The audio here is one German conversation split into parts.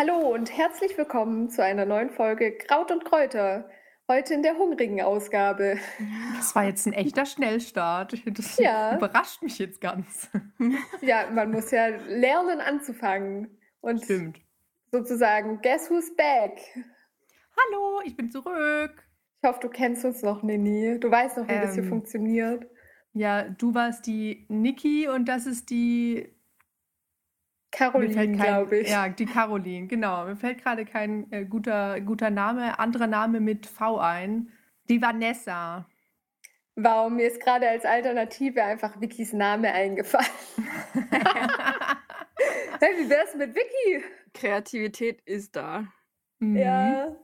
Hallo und herzlich willkommen zu einer neuen Folge Kraut und Kräuter. Heute in der hungrigen Ausgabe. Das war jetzt ein echter Schnellstart. Das Ja. überrascht mich jetzt ganz. Ja, man muss ja lernen anzufangen. Und Stimmt. sozusagen, guess who's back? Hallo, ich bin zurück. Ich hoffe, du kennst uns noch, Nini. Du weißt noch, wie das hier Ähm. funktioniert. Ja, du warst die Niki und das ist die. Caroline, kein- glaube ich. Ja, die Caroline, genau. Mir fällt gerade kein äh, guter, guter Name, anderer Name mit V ein. Die Vanessa. Wow, mir ist gerade als Alternative einfach Vickys Name eingefallen. Hey, wie wär's mit Vicky? Kreativität ist da. Mhm. Ja.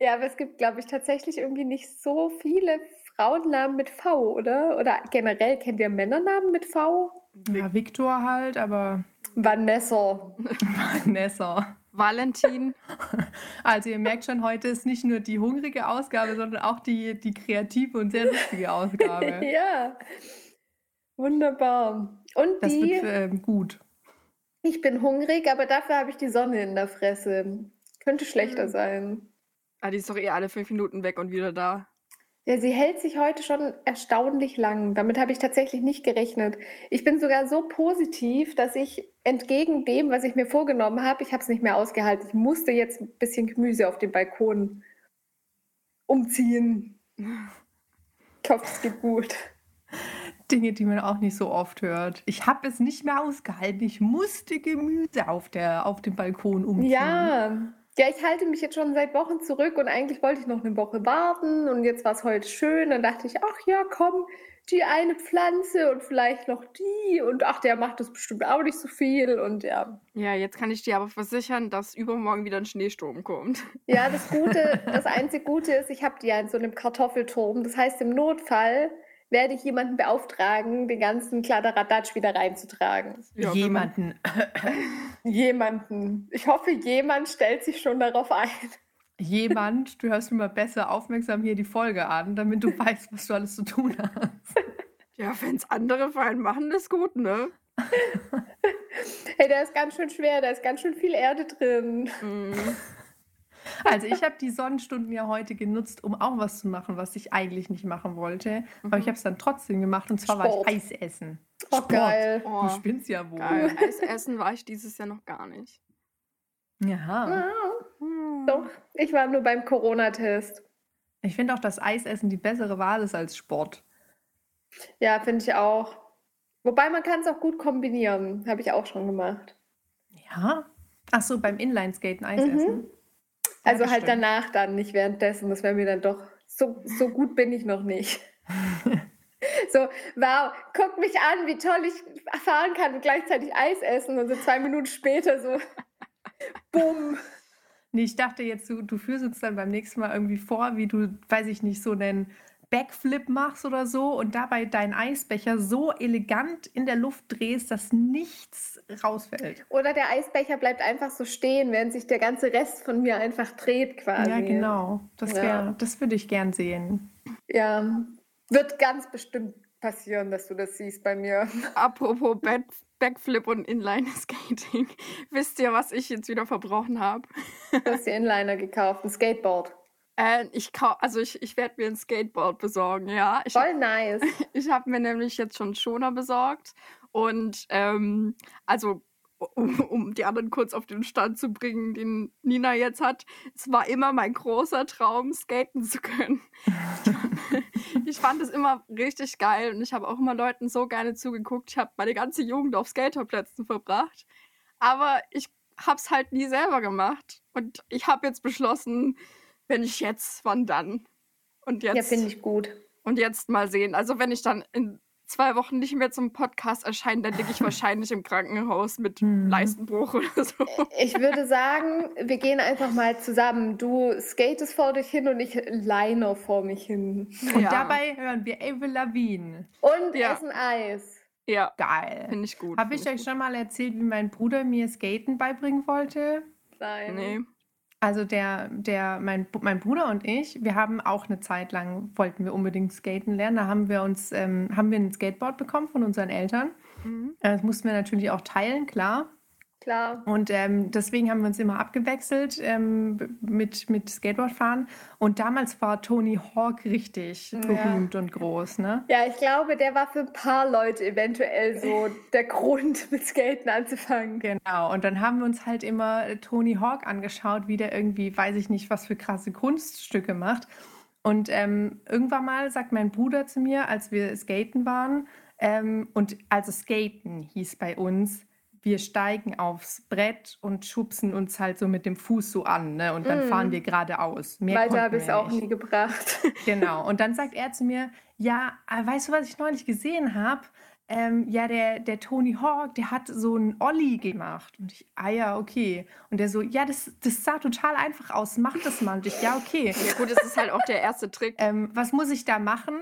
Ja, aber es gibt, glaube ich, tatsächlich irgendwie nicht so viele Frauennamen mit V, oder? Oder generell kennt ihr Männernamen mit V? Ja, Viktor halt, aber Vanessa. Vanessa. Valentin. Also ihr merkt schon, heute ist nicht nur die hungrige Ausgabe, sondern auch die, die kreative und sehr lustige Ausgabe. Ja. Wunderbar. Und Das die, wird ähm, gut. ich bin hungrig, aber dafür habe ich die Sonne in der Fresse. Könnte schlechter Mhm. sein. Ah, die ist doch eh alle fünf Minuten weg und wieder da. Ja, sie hält sich heute schon erstaunlich lang. Damit habe ich tatsächlich nicht gerechnet. Ich bin sogar so positiv, dass ich entgegen dem, was ich mir vorgenommen habe, ich habe es nicht mehr ausgehalten. Ich musste jetzt ein bisschen Gemüse auf dem Balkon umziehen. Ich hoffe, es geht gut. Dinge, die man auch nicht so oft hört. Ich habe es nicht mehr ausgehalten. Ich musste Gemüse auf, der, auf dem Balkon umziehen. Ja, ja, ich halte mich jetzt schon seit Wochen zurück und eigentlich wollte ich noch eine Woche warten und jetzt war es heute schön. Dann dachte ich, ach ja, komm, die eine Pflanze und vielleicht noch die und ach, der macht das bestimmt auch nicht so viel und ja. Ja, jetzt kann ich dir aber versichern, dass übermorgen wieder ein Schneesturm kommt. Ja, das Gute, das einzige Gute ist, ich habe die ja in so einem Kartoffelturm. Das heißt, im Notfall werde ich jemanden beauftragen, den ganzen Kladderadatsch wieder reinzutragen. Ja, Jemanden. Jemanden. Ich hoffe, jemand stellt sich schon darauf ein. Jemand, du hörst mir mal besser aufmerksam hier die Folge an, damit du weißt, was du alles zu tun hast. Ja, wenn es andere für einen machen, ist gut, ne? Hey, der ist ganz schön schwer, da ist ganz schön viel Erde drin. Mm. Also ich habe die Sonnenstunden ja heute genutzt, um auch was zu machen, was ich eigentlich nicht machen wollte. Aber ich habe es dann trotzdem gemacht und zwar war Sport. ich Eis essen. Oh, Sport. geil. Oh, Du spinnst ja wohl. geil. Eis essen war ich dieses Jahr noch gar nicht. Ja. Ja, Hm. doch, ich war nur beim Corona-Test. Ich finde auch, dass Eisessen die bessere Wahl ist als Sport. Ja, finde ich auch. Wobei man kann es auch gut kombinieren. Habe ich auch schon gemacht. Ja. Ach so, beim Inlineskaten Eis Mhm. essen. Also halt stimmt. danach dann, nicht währenddessen. Das wäre mir dann doch, so, so gut bin ich noch nicht. So, wow, guck mich an, wie toll ich fahren kann und gleichzeitig Eis essen und so zwei Minuten später so, bumm. Nee, ich dachte jetzt, du, du führst uns dann beim nächsten Mal irgendwie vor, wie du, weiß ich nicht, so einen Backflip machst oder so und dabei deinen Eisbecher so elegant in der Luft drehst, dass nichts rausfällt. Oder der Eisbecher bleibt einfach so stehen, während sich der ganze Rest von mir einfach dreht quasi. Ja, genau. Das Ja. wäre, das würde ich gern sehen. Ja, wird ganz bestimmt passieren, dass du das siehst bei mir. Apropos Back Backflip und Inline-Skating. Wisst ihr, was ich jetzt wieder verbrochen habe? Du hast dir Inliner gekauft, ein Skateboard. Äh, ich also ich, ich werde mir ein Skateboard besorgen, ja. Ich Voll nice. Ich habe mir nämlich jetzt schon Schoner besorgt und ähm, also um, um die anderen kurz auf den Stand zu bringen, den Nina jetzt hat, es war immer mein großer Traum, skaten zu können. ich fand es immer richtig geil und ich habe auch immer Leuten so gerne zugeguckt. Ich habe meine ganze Jugend auf Skaterplätzen verbracht, aber ich habe es halt nie selber gemacht und ich habe jetzt beschlossen, wenn ich jetzt, wann dann? Und jetzt Ja, finde ich gut. und jetzt mal sehen. Also wenn ich dann in zwei Wochen nicht mehr zum Podcast erscheine, dann liege ich wahrscheinlich im Krankenhaus mit Hm. Leistenbruch oder so. Ich würde sagen, wir gehen einfach mal zusammen. Du skatest vor dich hin und ich liner vor mich hin. Und Ja. dabei hören wir Avril Lavigne. Und Ja. essen Eis. Ja, Geil. finde ich gut. Habe ich euch gut. schon mal erzählt, wie mein Bruder mir Skaten beibringen wollte? Nein. Nee. Also der, der, mein, mein Bruder und ich, wir haben auch eine Zeit lang, wollten wir unbedingt skaten lernen. Da haben wir uns, ähm, haben wir ein Skateboard bekommen von unseren Eltern. Mhm. Äh, Das mussten wir natürlich auch teilen, klar. Klar. Und ähm, deswegen haben wir uns immer abgewechselt ähm, mit, mit Skateboardfahren. Und damals war Tony Hawk richtig Ja. berühmt und groß, ne? Ja, ich glaube, der war für ein paar Leute eventuell so der Grund, mit Skaten anzufangen. Genau, und dann haben wir uns halt immer äh, Tony Hawk angeschaut, wie der irgendwie, weiß ich nicht, was für krasse Kunststücke macht. Und ähm, irgendwann mal sagt mein Bruder zu mir, als wir skaten waren, ähm, und also skaten hieß bei uns, wir steigen aufs Brett und schubsen uns halt so mit dem Fuß so an, ne? Und dann Mm. fahren wir geradeaus. Mehr Weiter habe ich es auch nie gebracht. Genau. Und dann sagt er zu mir, ja, äh, weißt du, was ich neulich gesehen habe? Ähm, ja, der, der Tony Hawk, der hat so einen Olli gemacht. Und ich, ah ja, okay. Und der so, ja, das, das sah total einfach aus. Mach das mal. Und ich, ja, okay. Ja, gut, es ist halt auch der erste Trick. Ähm, was muss ich da machen?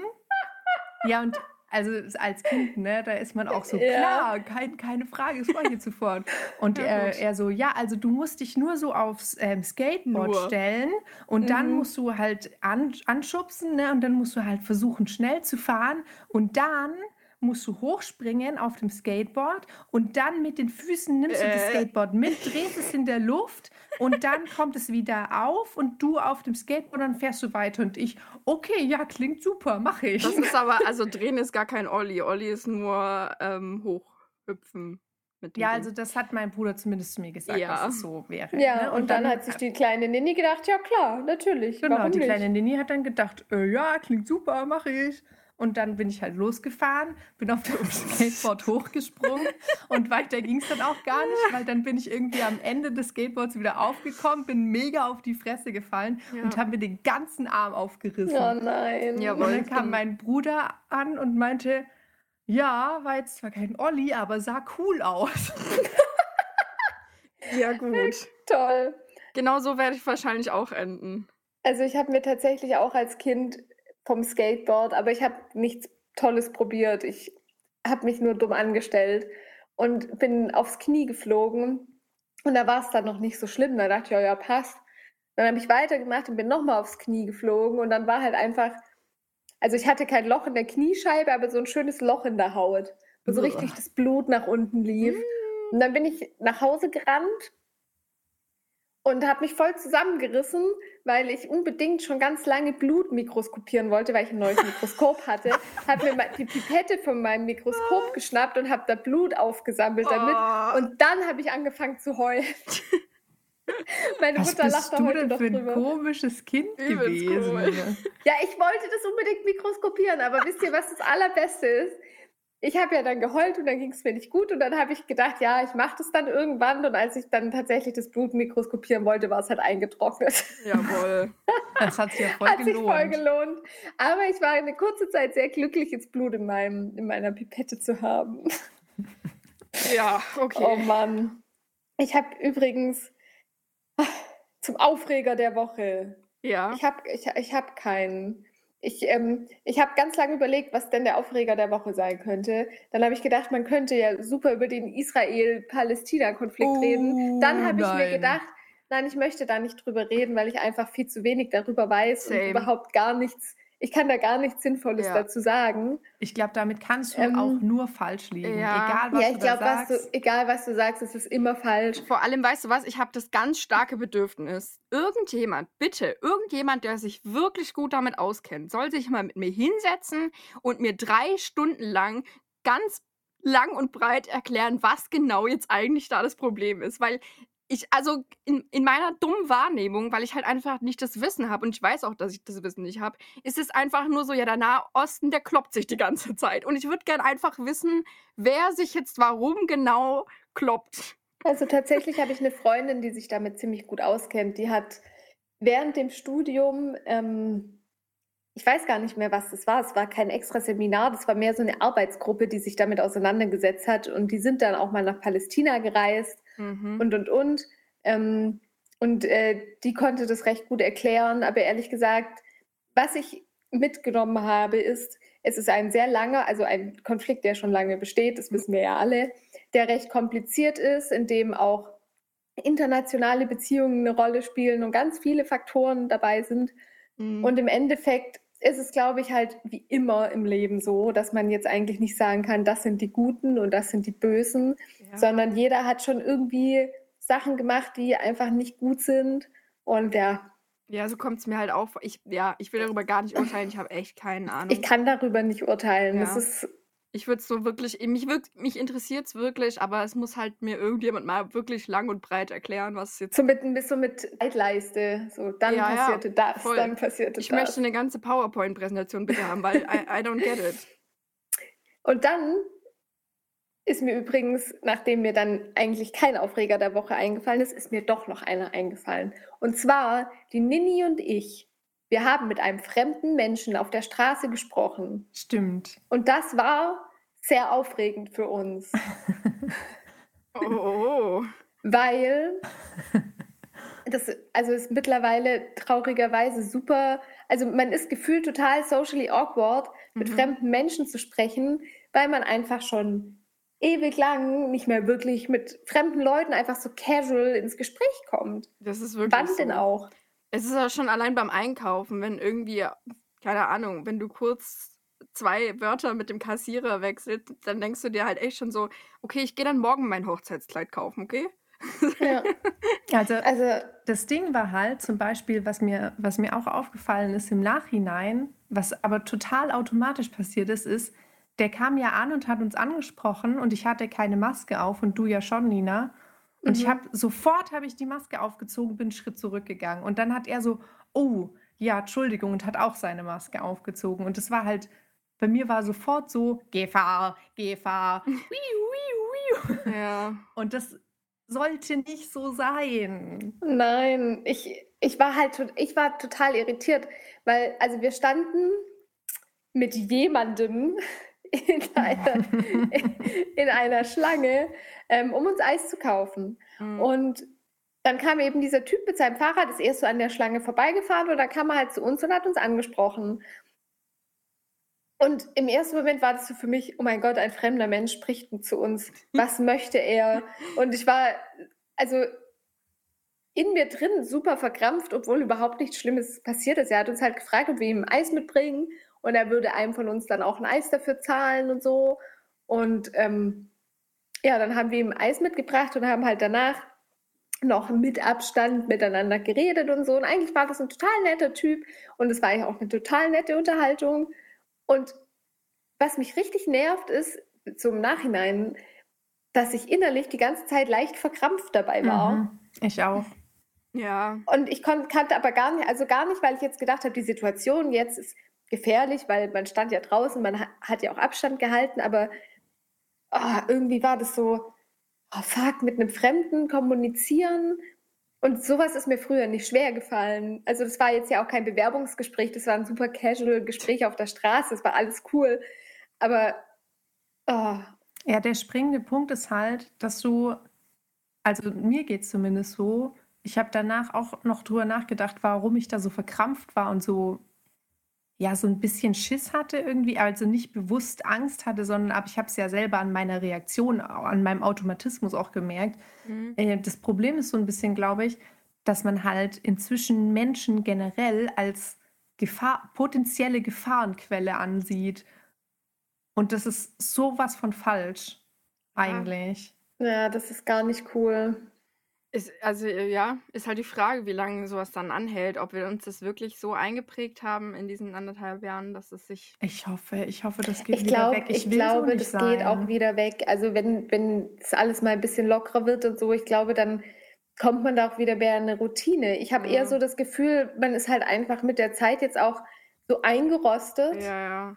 Ja, und also als Kind, ne, da ist man auch so, Ja. klar, kein, keine Frage, ich jetzt sofort. Und Ja, gut. er so, ja, also du musst dich nur so aufs ähm, Skateboard Nur. stellen und dann Mhm. musst du halt an, anschubsen, ne, und dann musst du halt versuchen, schnell zu fahren und dann musst du hochspringen auf dem Skateboard und dann mit den Füßen nimmst du das Äh. Skateboard mit, drehst es in der Luft und dann kommt es wieder auf und du auf dem Skateboard, dann fährst du weiter und ich, okay, ja, klingt super, mache ich. Das ist aber, also drehen ist gar kein Olli. Olli ist nur ähm, hochhüpfen. Mit dem Ja, also das hat mein Bruder zumindest zu mir gesagt, Ja. dass es so wäre. Ja, ne? und, dann, hat sich die kleine Nini gedacht, ja klar, natürlich. Genau, warum die nicht? kleine Nini hat dann gedacht, äh, ja, klingt super, mache ich. Und dann bin ich halt losgefahren, bin auf dem Skateboard hochgesprungen und weiter ging es dann auch gar nicht, weil dann bin ich irgendwie am Ende des Skateboards wieder aufgekommen, bin mega auf die Fresse gefallen Ja. und habe mir den ganzen Arm aufgerissen. Oh nein. Ja, und dann kam mein Bruder an und meinte, ja, war jetzt zwar kein Olli, aber sah cool aus. ja, gut. Toll. Genau so werde ich wahrscheinlich auch enden. Also ich habe mir tatsächlich auch als Kind vom Skateboard, aber ich habe nichts Tolles probiert. Ich habe mich nur dumm angestellt und bin aufs Knie geflogen. Und da war es dann noch nicht so schlimm. Da dachte ich, ja, ja, passt. Dann habe ich weitergemacht und bin nochmal aufs Knie geflogen. Und dann war halt einfach, also ich hatte kein Loch in der Kniescheibe, aber so ein schönes Loch in der Haut, wo so richtig das Blut nach unten lief. Und dann bin ich nach Hause gerannt und habe mich voll zusammengerissen, weil ich unbedingt schon ganz lange Blut mikroskopieren wollte, weil ich ein neues Mikroskop hatte. Habe mir die Pipette von meinem Mikroskop geschnappt und habe da Blut aufgesammelt damit. Oh. Und dann habe ich angefangen zu heulen. Meine Was Mutter bist lacht da du heute denn noch für ein drüber. komisches Kind gewesen? cool. Ja, ich wollte das unbedingt mikroskopieren, aber wisst ihr, was das Allerbeste ist? Ich habe ja dann geheult und dann ging es mir nicht gut und dann habe ich gedacht, ja, ich mache das dann irgendwann und als ich dann tatsächlich das Blut mikroskopieren wollte, war es halt eingetrocknet. Jawohl. Das hat sich ja voll Hat sich voll gelohnt. gelohnt. Aber ich war eine kurze Zeit sehr glücklich, jetzt Blut in, meinem, in meiner Pipette zu haben. Ja, okay. Oh Mann. Ich habe übrigens ah, zum Aufreger der Woche ja. Ich habe ich, ich hab keinen. Ich, ähm, ich habe ganz lange überlegt, was denn der Aufreger der Woche sein könnte. Dann habe ich gedacht, man könnte ja super über den Israel-Palästina-Konflikt Oh, reden. Dann habe ich mir gedacht, nein, ich möchte da nicht drüber reden, weil ich einfach viel zu wenig darüber weiß Same. und überhaupt gar nichts, ich kann da gar nichts Sinnvolles Ja. dazu sagen. Ich glaube, damit kannst du Ähm, auch nur falsch liegen. ja. Egal, was ja, du ich da glaube, was sagst. du, egal was du sagst, es ist immer falsch. Vor allem, weißt du was, ich habe das ganz starke Bedürfnis. Irgendjemand, bitte, irgendjemand, der sich wirklich gut damit auskennt, soll sich mal mit mir hinsetzen und mir drei Stunden lang ganz lang und breit erklären, was genau jetzt eigentlich da das Problem ist. Weil ich, also in, in meiner dummen Wahrnehmung, weil ich halt einfach nicht das Wissen habe und ich weiß auch, dass ich das Wissen nicht habe, ist es einfach nur so, ja, der Nahe Osten, der kloppt sich die ganze Zeit. Und ich würde gern einfach wissen, wer sich jetzt warum genau kloppt. Also tatsächlich habe ich eine Freundin, die sich damit ziemlich gut auskennt. Die hat während dem Studium, ähm, ich weiß gar nicht mehr, was das war. Es war kein extra Seminar, das war mehr so eine Arbeitsgruppe, die sich damit auseinandergesetzt hat. Und die sind dann auch mal nach Palästina gereist Mhm. und, und, und. Ähm, und äh, die konnte das recht gut erklären. Aber ehrlich gesagt, was ich mitgenommen habe, ist, Es ist ein sehr langer, also ein Konflikt, der schon lange besteht, das wissen wir ja alle, der recht kompliziert ist, in dem auch internationale Beziehungen eine Rolle spielen und ganz viele Faktoren dabei sind. Mhm. Und im Endeffekt ist es, glaube ich, halt wie immer im Leben so, dass man jetzt eigentlich nicht sagen kann, das sind die Guten und das sind die Bösen, ja. sondern jeder hat schon irgendwie Sachen gemacht, die einfach nicht gut sind. Und ja. Ja, so kommt es mir halt auch. Ich, ja, ich will darüber gar nicht urteilen. Ich habe echt keine Ahnung. Ich kann darüber nicht urteilen. Ja. Das ist ich würde es so wirklich, mich, mich interessiert es wirklich, aber es muss halt mir irgendjemand mal wirklich lang und breit erklären, was jetzt. So mit, so mit Zeitleiste. So, dann ja, passierte ja, das, voll. dann passierte ich das. Ich möchte eine ganze PowerPoint-Präsentation bitte haben, weil I, I don't get it. Und dann ist mir übrigens, nachdem mir dann eigentlich kein Aufreger der Woche eingefallen ist, ist mir doch noch einer eingefallen. Und zwar die Nini und ich. Wir haben mit einem fremden Menschen auf der Straße gesprochen. Stimmt. Und das war sehr aufregend für uns. oh. Weil das also ist mittlerweile traurigerweise super, also man ist gefühlt total socially awkward, mit mhm. fremden Menschen zu sprechen, weil man einfach schon ewig lang nicht mehr wirklich mit fremden Leuten einfach so casual ins Gespräch kommt. Das ist wirklich Wann so. denn auch? Es ist ja schon allein beim Einkaufen, wenn irgendwie, keine Ahnung, wenn du kurz zwei Wörter mit dem Kassierer wechselt, dann denkst du dir halt echt schon so, okay, ich gehe dann morgen mein Hochzeitskleid kaufen, okay? Ja. Also, also das Ding war halt zum Beispiel, was mir, was mir auch aufgefallen ist im Nachhinein, was aber total automatisch passiert ist, ist, der kam ja an und hat uns angesprochen und ich hatte keine Maske auf und du ja schon, Nina. Und mhm. ich habe sofort habe ich die Maske aufgezogen, bin einen Schritt zurückgegangen und dann hat er so, oh, ja, Entschuldigung und hat auch seine Maske aufgezogen und das war halt bei mir war sofort so, Gefahr, Gefahr. ja. Und das sollte nicht so sein. Nein, ich, ich war halt ich war total irritiert, weil also wir standen mit jemandem in einer, in einer Schlange, ähm, um uns Eis zu kaufen. Mhm. Und dann kam eben dieser Typ mit seinem Fahrrad, ist erst so an der Schlange vorbeigefahren und dann kam er halt zu uns und hat uns angesprochen. Und im ersten Moment war das so für mich, oh mein Gott, ein fremder Mensch spricht zu uns. Was möchte er? Und ich war, also in mir drin super verkrampft, obwohl überhaupt nichts Schlimmes passiert ist. Er hat uns halt gefragt, ob wir ihm Eis mitbringen und er würde einem von uns dann auch ein Eis dafür zahlen und so. Und ähm, ja, dann haben wir ihm Eis mitgebracht und haben halt danach noch mit Abstand miteinander geredet und so. Und eigentlich war das ein total netter Typ und es war ja auch eine total nette Unterhaltung. Und was mich richtig nervt, ist zum Nachhinein, dass ich innerlich die ganze Zeit leicht verkrampft dabei war. Mhm, ich auch. Ja. Und ich kannte aber gar nicht, also gar nicht, weil ich jetzt gedacht habe, die Situation jetzt ist gefährlich, weil man stand ja draußen, man hat ja auch Abstand gehalten, aber oh, irgendwie war das so, oh fuck, mit einem Fremden kommunizieren und sowas ist mir früher nicht schwer gefallen. Also das war jetzt ja auch kein Bewerbungsgespräch, das war ein super casual Gespräch auf der Straße, das war alles cool. Aber oh. ja, der springende Punkt ist halt, dass du, also mir geht es zumindest so, ich habe danach auch noch drüber nachgedacht, warum ich da so verkrampft war und so ja, so ein bisschen Schiss hatte irgendwie, also nicht bewusst Angst hatte, sondern aber ich habe es ja selber an meiner Reaktion, an meinem Automatismus auch gemerkt. Mhm. Äh, das Problem ist so ein bisschen, glaube ich, dass man halt inzwischen Menschen generell als Gefahr, potenzielle Gefahrenquelle ansieht. Und das ist sowas von falsch, eigentlich. Ja, das ist gar nicht cool. Ist, also äh, ja, ist halt die Frage, wie lange sowas dann anhält, ob wir uns das wirklich so eingeprägt haben in diesen anderthalb Jahren, dass es sich. Ich hoffe, ich hoffe, das geht ich wieder glaub, weg. Ich, ich glaube, so das sein. geht auch wieder weg. Also wenn, wenn das alles mal ein bisschen lockerer wird und so, ich glaube, dann kommt man da auch wieder mehr in eine Routine. Ich habe ja. eher so das Gefühl, man ist halt einfach mit der Zeit jetzt auch so eingerostet. Ja, ja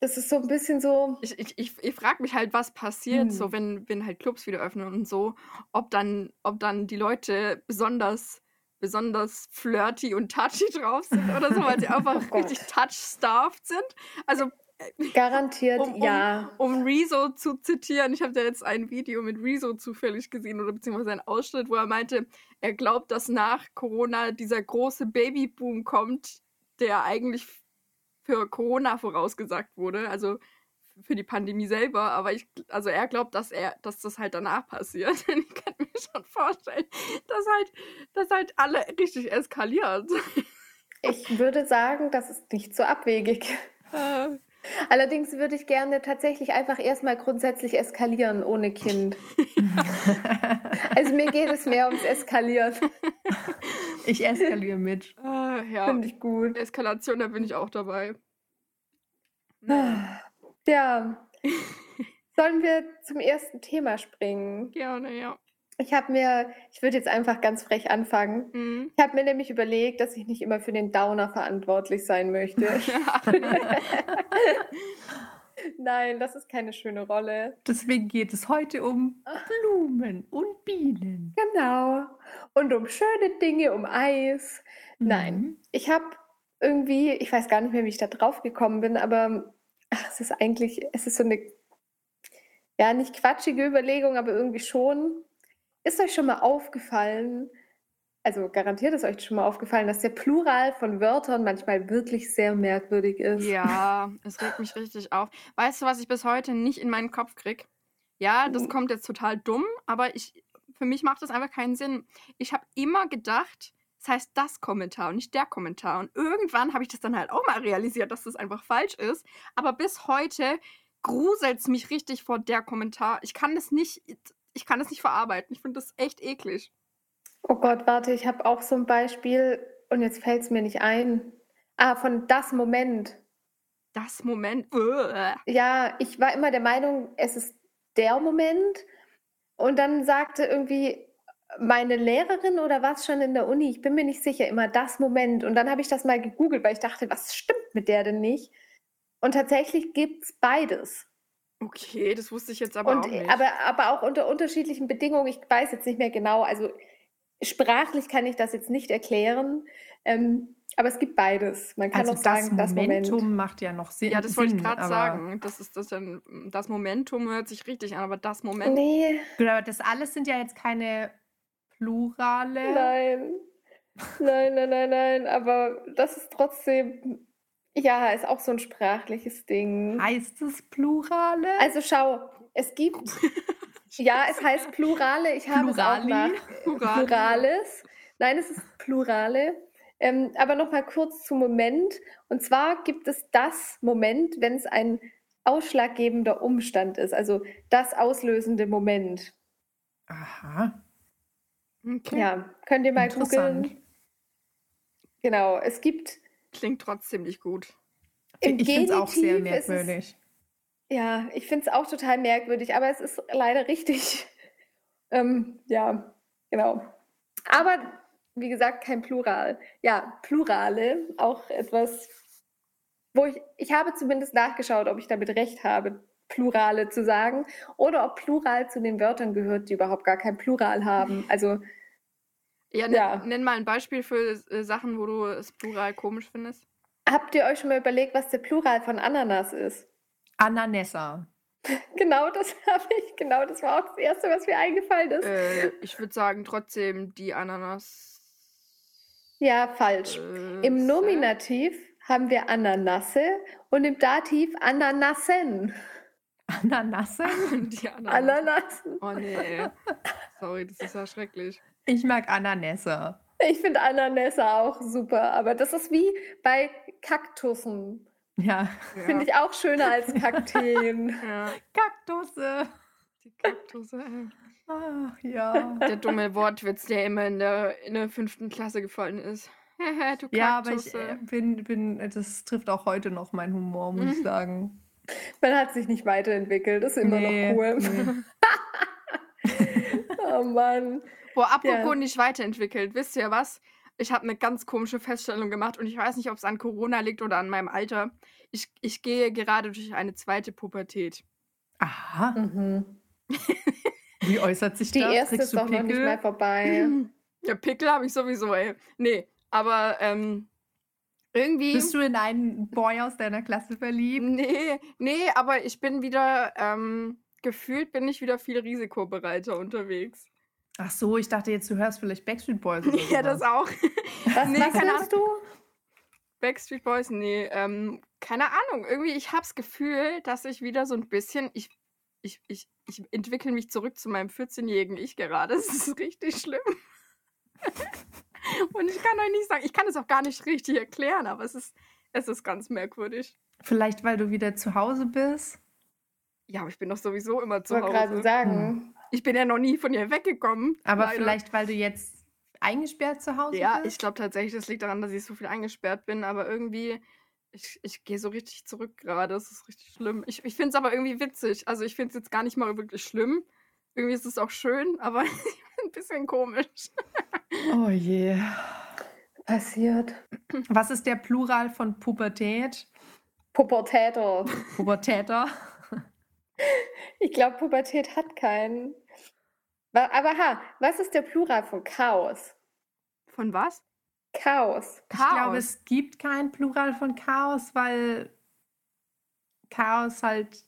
das ist so ein bisschen so. Ich, ich, ich, ich frage mich halt, was passiert, hm. so wenn, wenn halt Clubs wieder öffnen und so, ob dann, ob dann die Leute besonders, besonders flirty und touchy drauf sind oder so, weil sie einfach oh richtig touch-starved sind. Also äh, Garantiert um, um, ja. Um Rezo zu zitieren, ich habe da jetzt ein Video mit Rezo zufällig gesehen oder beziehungsweise einen Ausschnitt, wo er meinte, er glaubt, dass nach Corona dieser große Babyboom kommt, der eigentlich für Corona vorausgesagt wurde, also für die Pandemie selber, aber ich, also er glaubt, dass er, dass das halt danach passiert. ich kann mir schon vorstellen, dass halt, dass halt alle richtig eskaliert. Ich würde sagen, das ist nicht so abwegig. Äh, Allerdings würde ich gerne tatsächlich einfach erstmal grundsätzlich eskalieren ohne Kind. Also mir geht es mehr ums Eskalieren. Ich eskaliere mit. äh, ja, Finde ich gut. Eskalation, da bin ich auch dabei. Ja. Sollen wir zum ersten Thema springen? Gerne, ja. Ich habe mir, ich würde jetzt einfach ganz frech anfangen. Mhm. Ich habe mir nämlich überlegt, dass ich nicht immer für den Downer verantwortlich sein möchte. Nein, das ist keine schöne Rolle. Deswegen geht es heute um Blumen und Bienen. Genau. Und um schöne Dinge, um Eis. Nein. Mhm. Ich habe irgendwie, ich weiß gar nicht mehr, wie ich da drauf gekommen bin, aber ach, es ist eigentlich, es ist so eine, ja, nicht quatschige Überlegung, aber irgendwie schon. Ist euch schon mal aufgefallen, also garantiert ist euch schon mal aufgefallen, dass der Plural von Wörtern manchmal wirklich sehr merkwürdig ist? Ja, es regt mich richtig auf. Weißt du, was ich bis heute nicht in meinen Kopf krieg? Ja, das Mhm. kommt jetzt total dumm, aber ich, für mich macht das einfach keinen Sinn. Ich habe immer gedacht, es heißt das Kommentar und nicht der Kommentar. Und irgendwann habe ich das dann halt auch mal realisiert, dass das einfach falsch ist. Aber bis heute gruselt es mich richtig vor der Kommentar. Ich kann das nicht, ich kann das nicht verarbeiten. Ich finde das echt eklig. Oh Gott, warte, ich habe auch so ein Beispiel und jetzt fällt es mir nicht ein. Ah, von das Moment. Das Moment. Uah. Ja, ich war immer der Meinung, es ist der Moment. Und dann sagte irgendwie meine Lehrerin oder was schon in der Uni, ich bin mir nicht sicher, immer das Moment. Und dann habe ich das mal gegoogelt, weil ich dachte, was stimmt mit der denn nicht? Und tatsächlich gibt es beides. Okay, das wusste ich jetzt aber Und, auch nicht. aber, aber auch unter unterschiedlichen Bedingungen. Ich weiß jetzt nicht mehr genau. Also sprachlich kann ich das jetzt nicht erklären. Ähm, aber es gibt beides. Man kann Also auch das sagen, das Momentum Moment. macht ja noch Sinn. Ja, das wollte ich gerade sagen. Das ist das dann, das Momentum hört sich richtig an, aber das Moment. Nee, Genau, aber das alles sind ja jetzt keine Plurale. nein. Nein, nein, nein, nein. Aber das ist trotzdem, ja, ist auch so ein sprachliches Ding. Heißt es Plurale? Also schau, es gibt, ja, es heißt Plurale. Ich habe es auch Plurali? nach Plurale. Plurales. Nein, es ist Plurale. Ähm, aber noch mal kurz zum Moment. Und zwar gibt es das Moment, wenn es ein ausschlaggebender Umstand ist, also das auslösende Moment. Aha. Okay. Ja, könnt ihr mal googeln. Genau, es gibt Klingt trotzdem nicht gut. im ich finde es auch sehr ist es- merkwürdig. Ja, ich finde es auch total merkwürdig, aber es ist leider richtig. ähm, ja, genau. Aber wie gesagt, kein Plural. Ja, Plurale, auch etwas, wo ich, ich habe zumindest nachgeschaut, ob ich damit recht habe, Plurale zu sagen oder ob Plural zu den Wörtern gehört, die überhaupt gar kein Plural haben. Also, Ja, nenn, Ja. nenn mal ein Beispiel für äh, Sachen, wo du es plural komisch findest. habt ihr euch schon mal überlegt, was der Plural von Ananas ist? Ananessa. Genau das habe ich, genau das war auch das Erste, was mir eingefallen ist. Äh, ich würde sagen, trotzdem die Ananas. Ja, falsch. Äh, Im Nominativ haben wir Ananasse und im Dativ Ananassen. Ananasse? Die Ananas. Ananassen. Oh nee. Sorry, das ist ja schrecklich. Ich mag Ananässe. Ich finde Ananässe auch super, aber das ist wie bei Kaktussen. Ja. Ja. Finde ich auch schöner als Kakteen. ja, Kaktusse. die Kaktusse. Ach, ja. Der dumme Wortwitz, der immer in der, in der fünften Klasse gefallen ist. du Ja, aber ich äh, bin, bin, das trifft auch heute noch meinen Humor, muss ich Mhm. sagen. Man hat sich nicht weiterentwickelt, das ist immer Nee, noch cool. nee. Oh Mann. Boah, apropos Ja. nicht weiterentwickelt. Wisst ihr was? Ich habe eine ganz komische Feststellung gemacht und ich weiß nicht, ob es an Corona liegt oder an meinem Alter. Ich, ich gehe gerade durch eine zweite Pubertät. Aha. Mhm. Wie äußert sich Die das? erste Kriegst ist doch noch nicht mal vorbei. Ja, Pickel habe ich sowieso, ey. Nee, aber ähm, irgendwie. Bist du in einen Boy aus deiner Klasse verliebt? Nee, nee, aber ich bin wieder, ähm, gefühlt bin ich wieder viel risikobereiter unterwegs. Ach so, ich dachte jetzt, du hörst vielleicht Backstreet Boys oder Ja, das auch. Was, Nee, was keine hörst du? Backstreet Boys, nee, ähm, keine Ahnung, irgendwie, ich habe das Gefühl, dass ich wieder so ein bisschen, ich, ich, ich, ich entwickle mich zurück zu meinem 14-jährigen Ich gerade. Es ist richtig schlimm. Und ich kann euch nicht sagen, ich kann es auch gar nicht richtig erklären, aber es ist, es ist ganz merkwürdig. Vielleicht, weil du wieder zu Hause bist. Ja, aber ich bin doch sowieso immer Ich zu wollte gerade Hause. sagen, Ich bin ja noch nie von ihr weggekommen. Aber leider. vielleicht, weil du jetzt eingesperrt zu Hause Ja, bist. ich glaube tatsächlich, das liegt daran, dass ich so viel eingesperrt bin, aber irgendwie, ich, ich gehe so richtig zurück gerade. Das ist richtig schlimm. Ich, ich finde es aber irgendwie witzig. Also ich finde es jetzt gar nicht mal wirklich schlimm. Irgendwie ist es auch schön, aber ein bisschen komisch. Oh je. passiert. Was ist der Plural von Pubertät? Pubertäter. Pubertäter. Ich glaube, Pubertät hat keinen. Aber ha, was ist der Plural von Chaos? Von was? Chaos. Ich glaube, es gibt kein Plural von Chaos, weil Chaos halt.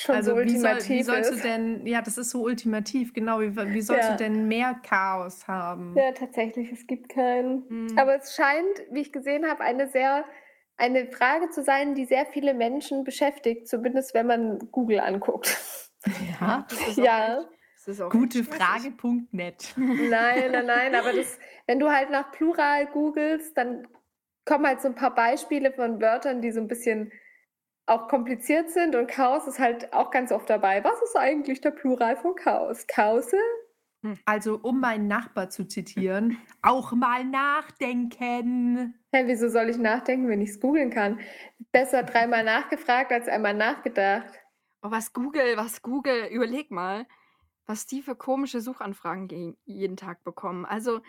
Schon also so wie, soll, ultimativ wie sollst du ist. denn. Ja, das ist so ultimativ, genau. Wie, wie sollst Ja. du denn mehr Chaos haben? Ja, tatsächlich, es gibt keinen. Hm. Aber es scheint, wie ich gesehen habe, eine sehr eine Frage zu sein, die sehr viele Menschen beschäftigt, zumindest wenn man Google anguckt. Ja. Das ist auch Ja. Echt- das ist auch Gute. Frage.net. Nein, nein, nein, aber das, wenn du halt nach Plural googelst, dann kommen halt so ein paar Beispiele von Wörtern, die so ein bisschen auch kompliziert sind und Chaos ist halt auch ganz oft dabei. Was ist eigentlich der Plural von Chaos? Chaose? Also, um meinen Nachbar zu zitieren, auch mal nachdenken. Hä, wieso soll ich nachdenken, wenn ich es googeln kann? Besser dreimal nachgefragt als einmal nachgedacht. Oh, was Google, was Google, überleg mal, was die für komische Suchanfragen ge- jeden Tag bekommen. Also,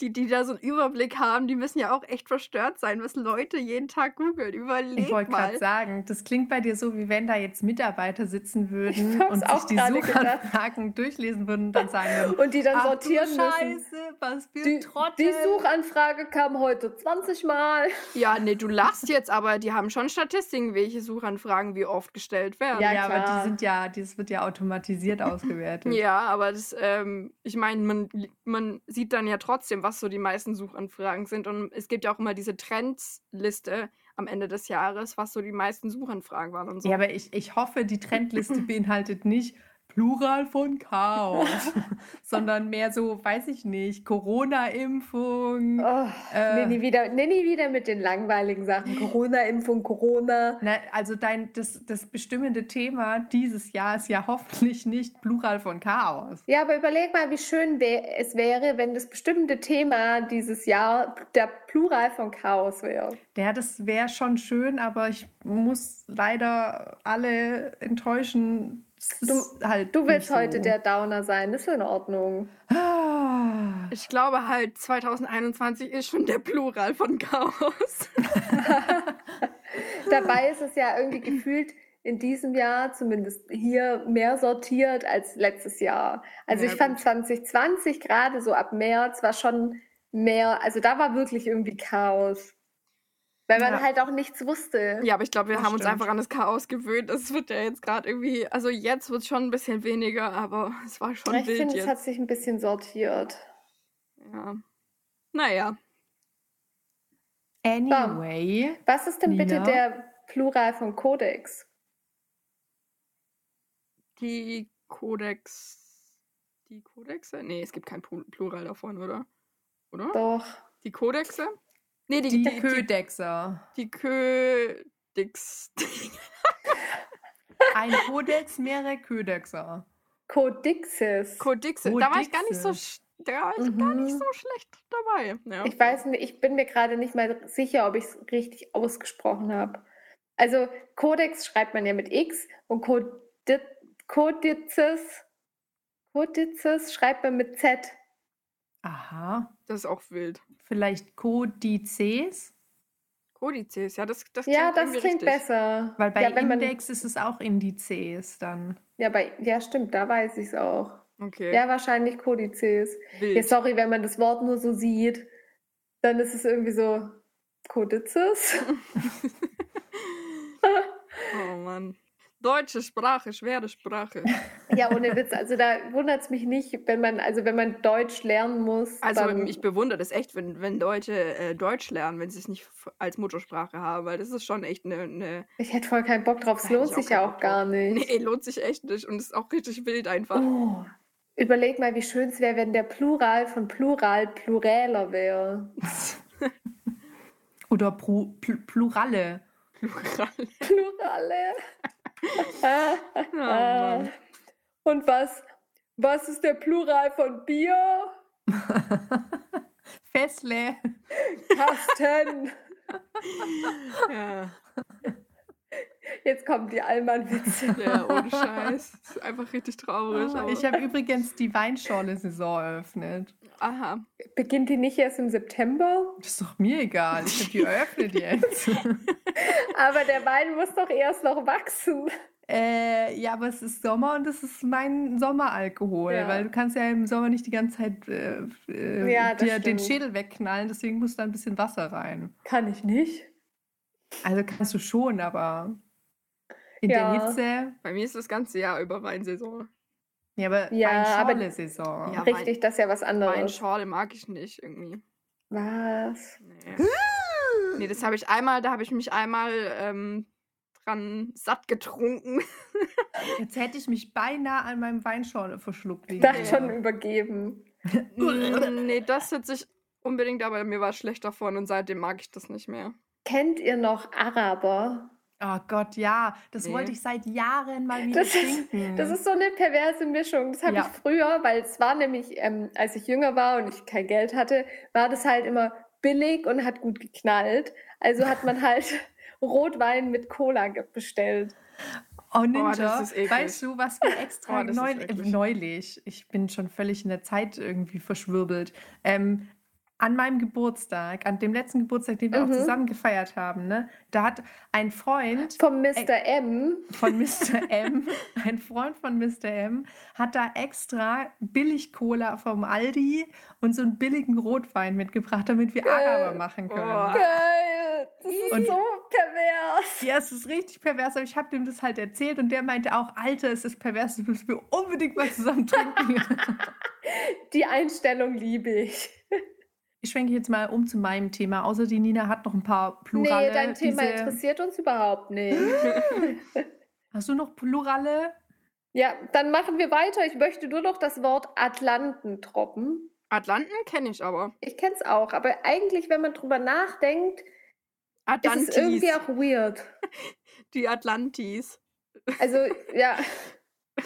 die, die da so einen Überblick haben, die müssen ja auch echt verstört sein, was Leute jeden Tag googeln. Überleg Ich wollte gerade sagen, das klingt bei dir so, wie wenn da jetzt Mitarbeiter sitzen würden und sich auch die. Suchanfragen durchlesen würden und dann sagen Und die dann sortieren müssen. Scheiße, was für Die, Trottel. die Suchanfrage kam heute 20 Mal. Ja, nee, du lachst jetzt, aber die haben schon Statistiken, welche Suchanfragen wie oft gestellt werden. Ja, ja, aber die sind ja, das wird ja automatisiert ausgewertet. Ja, aber das, ähm, ich meine, man, man sieht dann ja trotzdem, was so die meisten Suchanfragen sind. Und es gibt ja auch immer diese Trendsliste am Ende des Jahres, was so die meisten Suchanfragen waren und so. Ja, aber ich, ich hoffe, die Trendliste beinhaltet nicht Plural von Chaos, sondern mehr so, weiß ich nicht, Corona-Impfung. Oh, Äh. nee, nie wieder, nee, nie wieder mit den langweiligen Sachen. Corona-Impfung, Corona. Na, also dein, das, das bestimmende Thema dieses Jahr ist ja hoffentlich nicht Plural von Chaos. Ja, aber überleg mal, wie schön wär, es wäre, wenn das bestimmte Thema dieses Jahr der Plural von Chaos wäre. Ja, das wäre schon schön, aber ich muss leider alle enttäuschen. Du- halt Du willst nicht heute so. der Downer sein, ist in Ordnung. Ah. Ich glaube halt, 2021 ist schon der Plural von Chaos. Dabei ist es ja irgendwie gefühlt in diesem Jahr, zumindest hier, mehr sortiert als letztes Jahr. Also Ja, ich fand gut. 2020 gerade so ab März war schon mehr, also da war wirklich irgendwie Chaos. Weil man Ja. halt auch nichts wusste. Ja, aber ich glaube, wir Das haben uns stimmt. einfach an das Chaos gewöhnt. Es wird ja jetzt gerade irgendwie, also jetzt wird es schon ein bisschen weniger, aber es war schon ich wild finde, es jetzt. hat sich ein bisschen sortiert. Ja. Naja, Anyway, Was ist denn bitte Nina? der Plural von Kodex? die Codex. Die Codexe? Nee, es gibt kein Plu- Plural davon, oder? Oder? Doch. Die Codexe? Nee, die, die die, Ködexer. die Ködex. Ein Kodex, mehrere Ködexer. Kodixes. Codexe. Da war ich gar nicht so, da war ich gar nicht Mhm. so schlecht dabei. Ja. Ich weiß nicht, ich bin mir gerade nicht mal sicher, ob ich es richtig ausgesprochen habe. Also Codex schreibt man ja mit X und Codi Codizes, Codizes schreibt man mit Z. Aha. Das ist auch wild. Vielleicht Kodizes? Kodizes, ja, das, das Ja, klingt das irgendwie klingt richtig. besser. Weil bei ja, wenn man, Index ist es auch Indizes dann. ja, bei, ja, stimmt, da weiß ich es auch. Okay, Ja, wahrscheinlich Kodizes. Ja, sorry, wenn man das Wort nur so sieht, dann ist es irgendwie so Kodizes. Oh Mann. Deutsche Sprache, schwere Sprache. Ja, ohne Witz. Also da wundert es mich nicht, wenn man, also wenn man Deutsch lernen muss. Also ich bewundere das echt, wenn, wenn Leute äh, Deutsch lernen, wenn sie es nicht als Muttersprache haben, weil das ist schon echt eine. eine ich hätte voll keinen Bock drauf. Es lohnt sich ja auch Bock gar drauf. nicht. nee, lohnt sich echt nicht und ist auch richtig wild einfach. Oh. Überleg mal, wie schön es wäre, wenn der Plural von Plural pluräler wäre. Oder Pro, Pl Plurale. Plural. Plurale. Oh, Mann. Und was, was ist der Plural von Bier? Fessle. Kasten. ja. Jetzt kommen die Allmann-Witze. ja, ohne Scheiß. Das ist einfach richtig traurig. Aber- Ich habe übrigens die Weinschorle-Saison eröffnet. Aha. Beginnt die nicht erst im September? Das ist doch mir egal. Ich habe die eröffnet jetzt. Aber der Wein muss doch erst noch wachsen. Äh, ja, aber es ist Sommer und es ist mein Sommeralkohol, Ja. weil du kannst ja im Sommer nicht die ganze Zeit äh, äh, Ja, dir den. Schädel wegknallen, deswegen muss da ein bisschen Wasser rein. Kann ich nicht. Also kannst du schon, aber in Ja. der Hitze, Bei mir ist das ganze Jahr über Weinsaison. Ja, aber Ja, aber- Weinschorle-Saison. Ja, Richtig, das ist ja was anderes. Weinschorle mag ich nicht irgendwie. Was? Nee. Nee, das habe ich einmal, da habe ich mich einmal ähm, dran satt getrunken. Jetzt hätte ich mich beinahe an meinem Weinschorle verschluckt. wegen Dachte schon übergeben. nee, das jetzt ich unbedingt, aber mir war schlecht davon und seitdem mag ich das nicht mehr. Kennt ihr noch Araber? Oh Gott, ja, das Nee. wollte ich seit Jahren mal wieder Das ist, trinken. das ist so eine perverse Mischung. Das habe Ja. ich früher, weil es war nämlich, ähm, als ich jünger war und ich kein Geld hatte, war das halt immer billig und hat gut geknallt. Also hat man halt Rotwein mit Cola bestellt. Oh, Ninja, das ist eklig. weißt du, was wir extra Oh, das ist neu, eklig. äh, neulich, ich bin schon völlig in der Zeit irgendwie verschwirbelt, ähm, an meinem Geburtstag, an dem letzten Geburtstag, den wir Mhm. auch zusammen gefeiert haben, ne, da hat ein Freund Vom Mr. M. von Mr. M, ein Freund von Mr. M, hat da extra Billig-Cola vom Aldi und so einen billigen Rotwein mitgebracht, damit wir Geil. Machen können. Oh. Geil! Das ist Und- so pervers. Ja, es ist richtig pervers, aber ich habe dem das halt erzählt und der meinte auch, Alter, es ist pervers, das müssen wir unbedingt mal zusammen trinken. Die Einstellung liebe ich. Ich schwenke jetzt mal um zu meinem Thema, außer die Nina hat noch ein paar Plurale. nee, dein Thema diese- interessiert uns überhaupt nicht. Hast du noch Plurale? Ja, dann machen wir weiter. Ich möchte nur noch das Wort Atlanten droppen. Atlanten kenne ich aber. Ich kenne es auch, aber eigentlich, wenn man drüber nachdenkt, ist Atlantis. es irgendwie auch weird. Die Atlantis. Also, ja,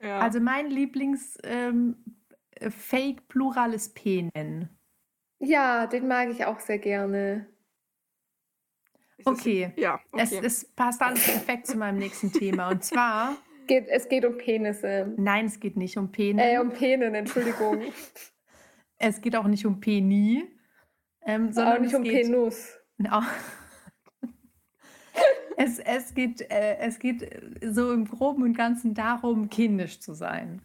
Ja. Also mein Lieblings ähm, äh, Fake-Plural ist Penen. ja, den mag ich auch sehr gerne. Es ist- Okay. Ja, Es, okay. es passt alles perfekt zu meinem nächsten Thema. Und zwar, Geht, es geht um Penisse. nein, es geht nicht um Penen. Äh, um Penen, Entschuldigung. Es geht auch nicht um Peni. Ähm, auch sondern nicht es um geht, Penus. Au. es, es, geht, äh, es geht so im Groben und Ganzen darum, kindisch zu sein.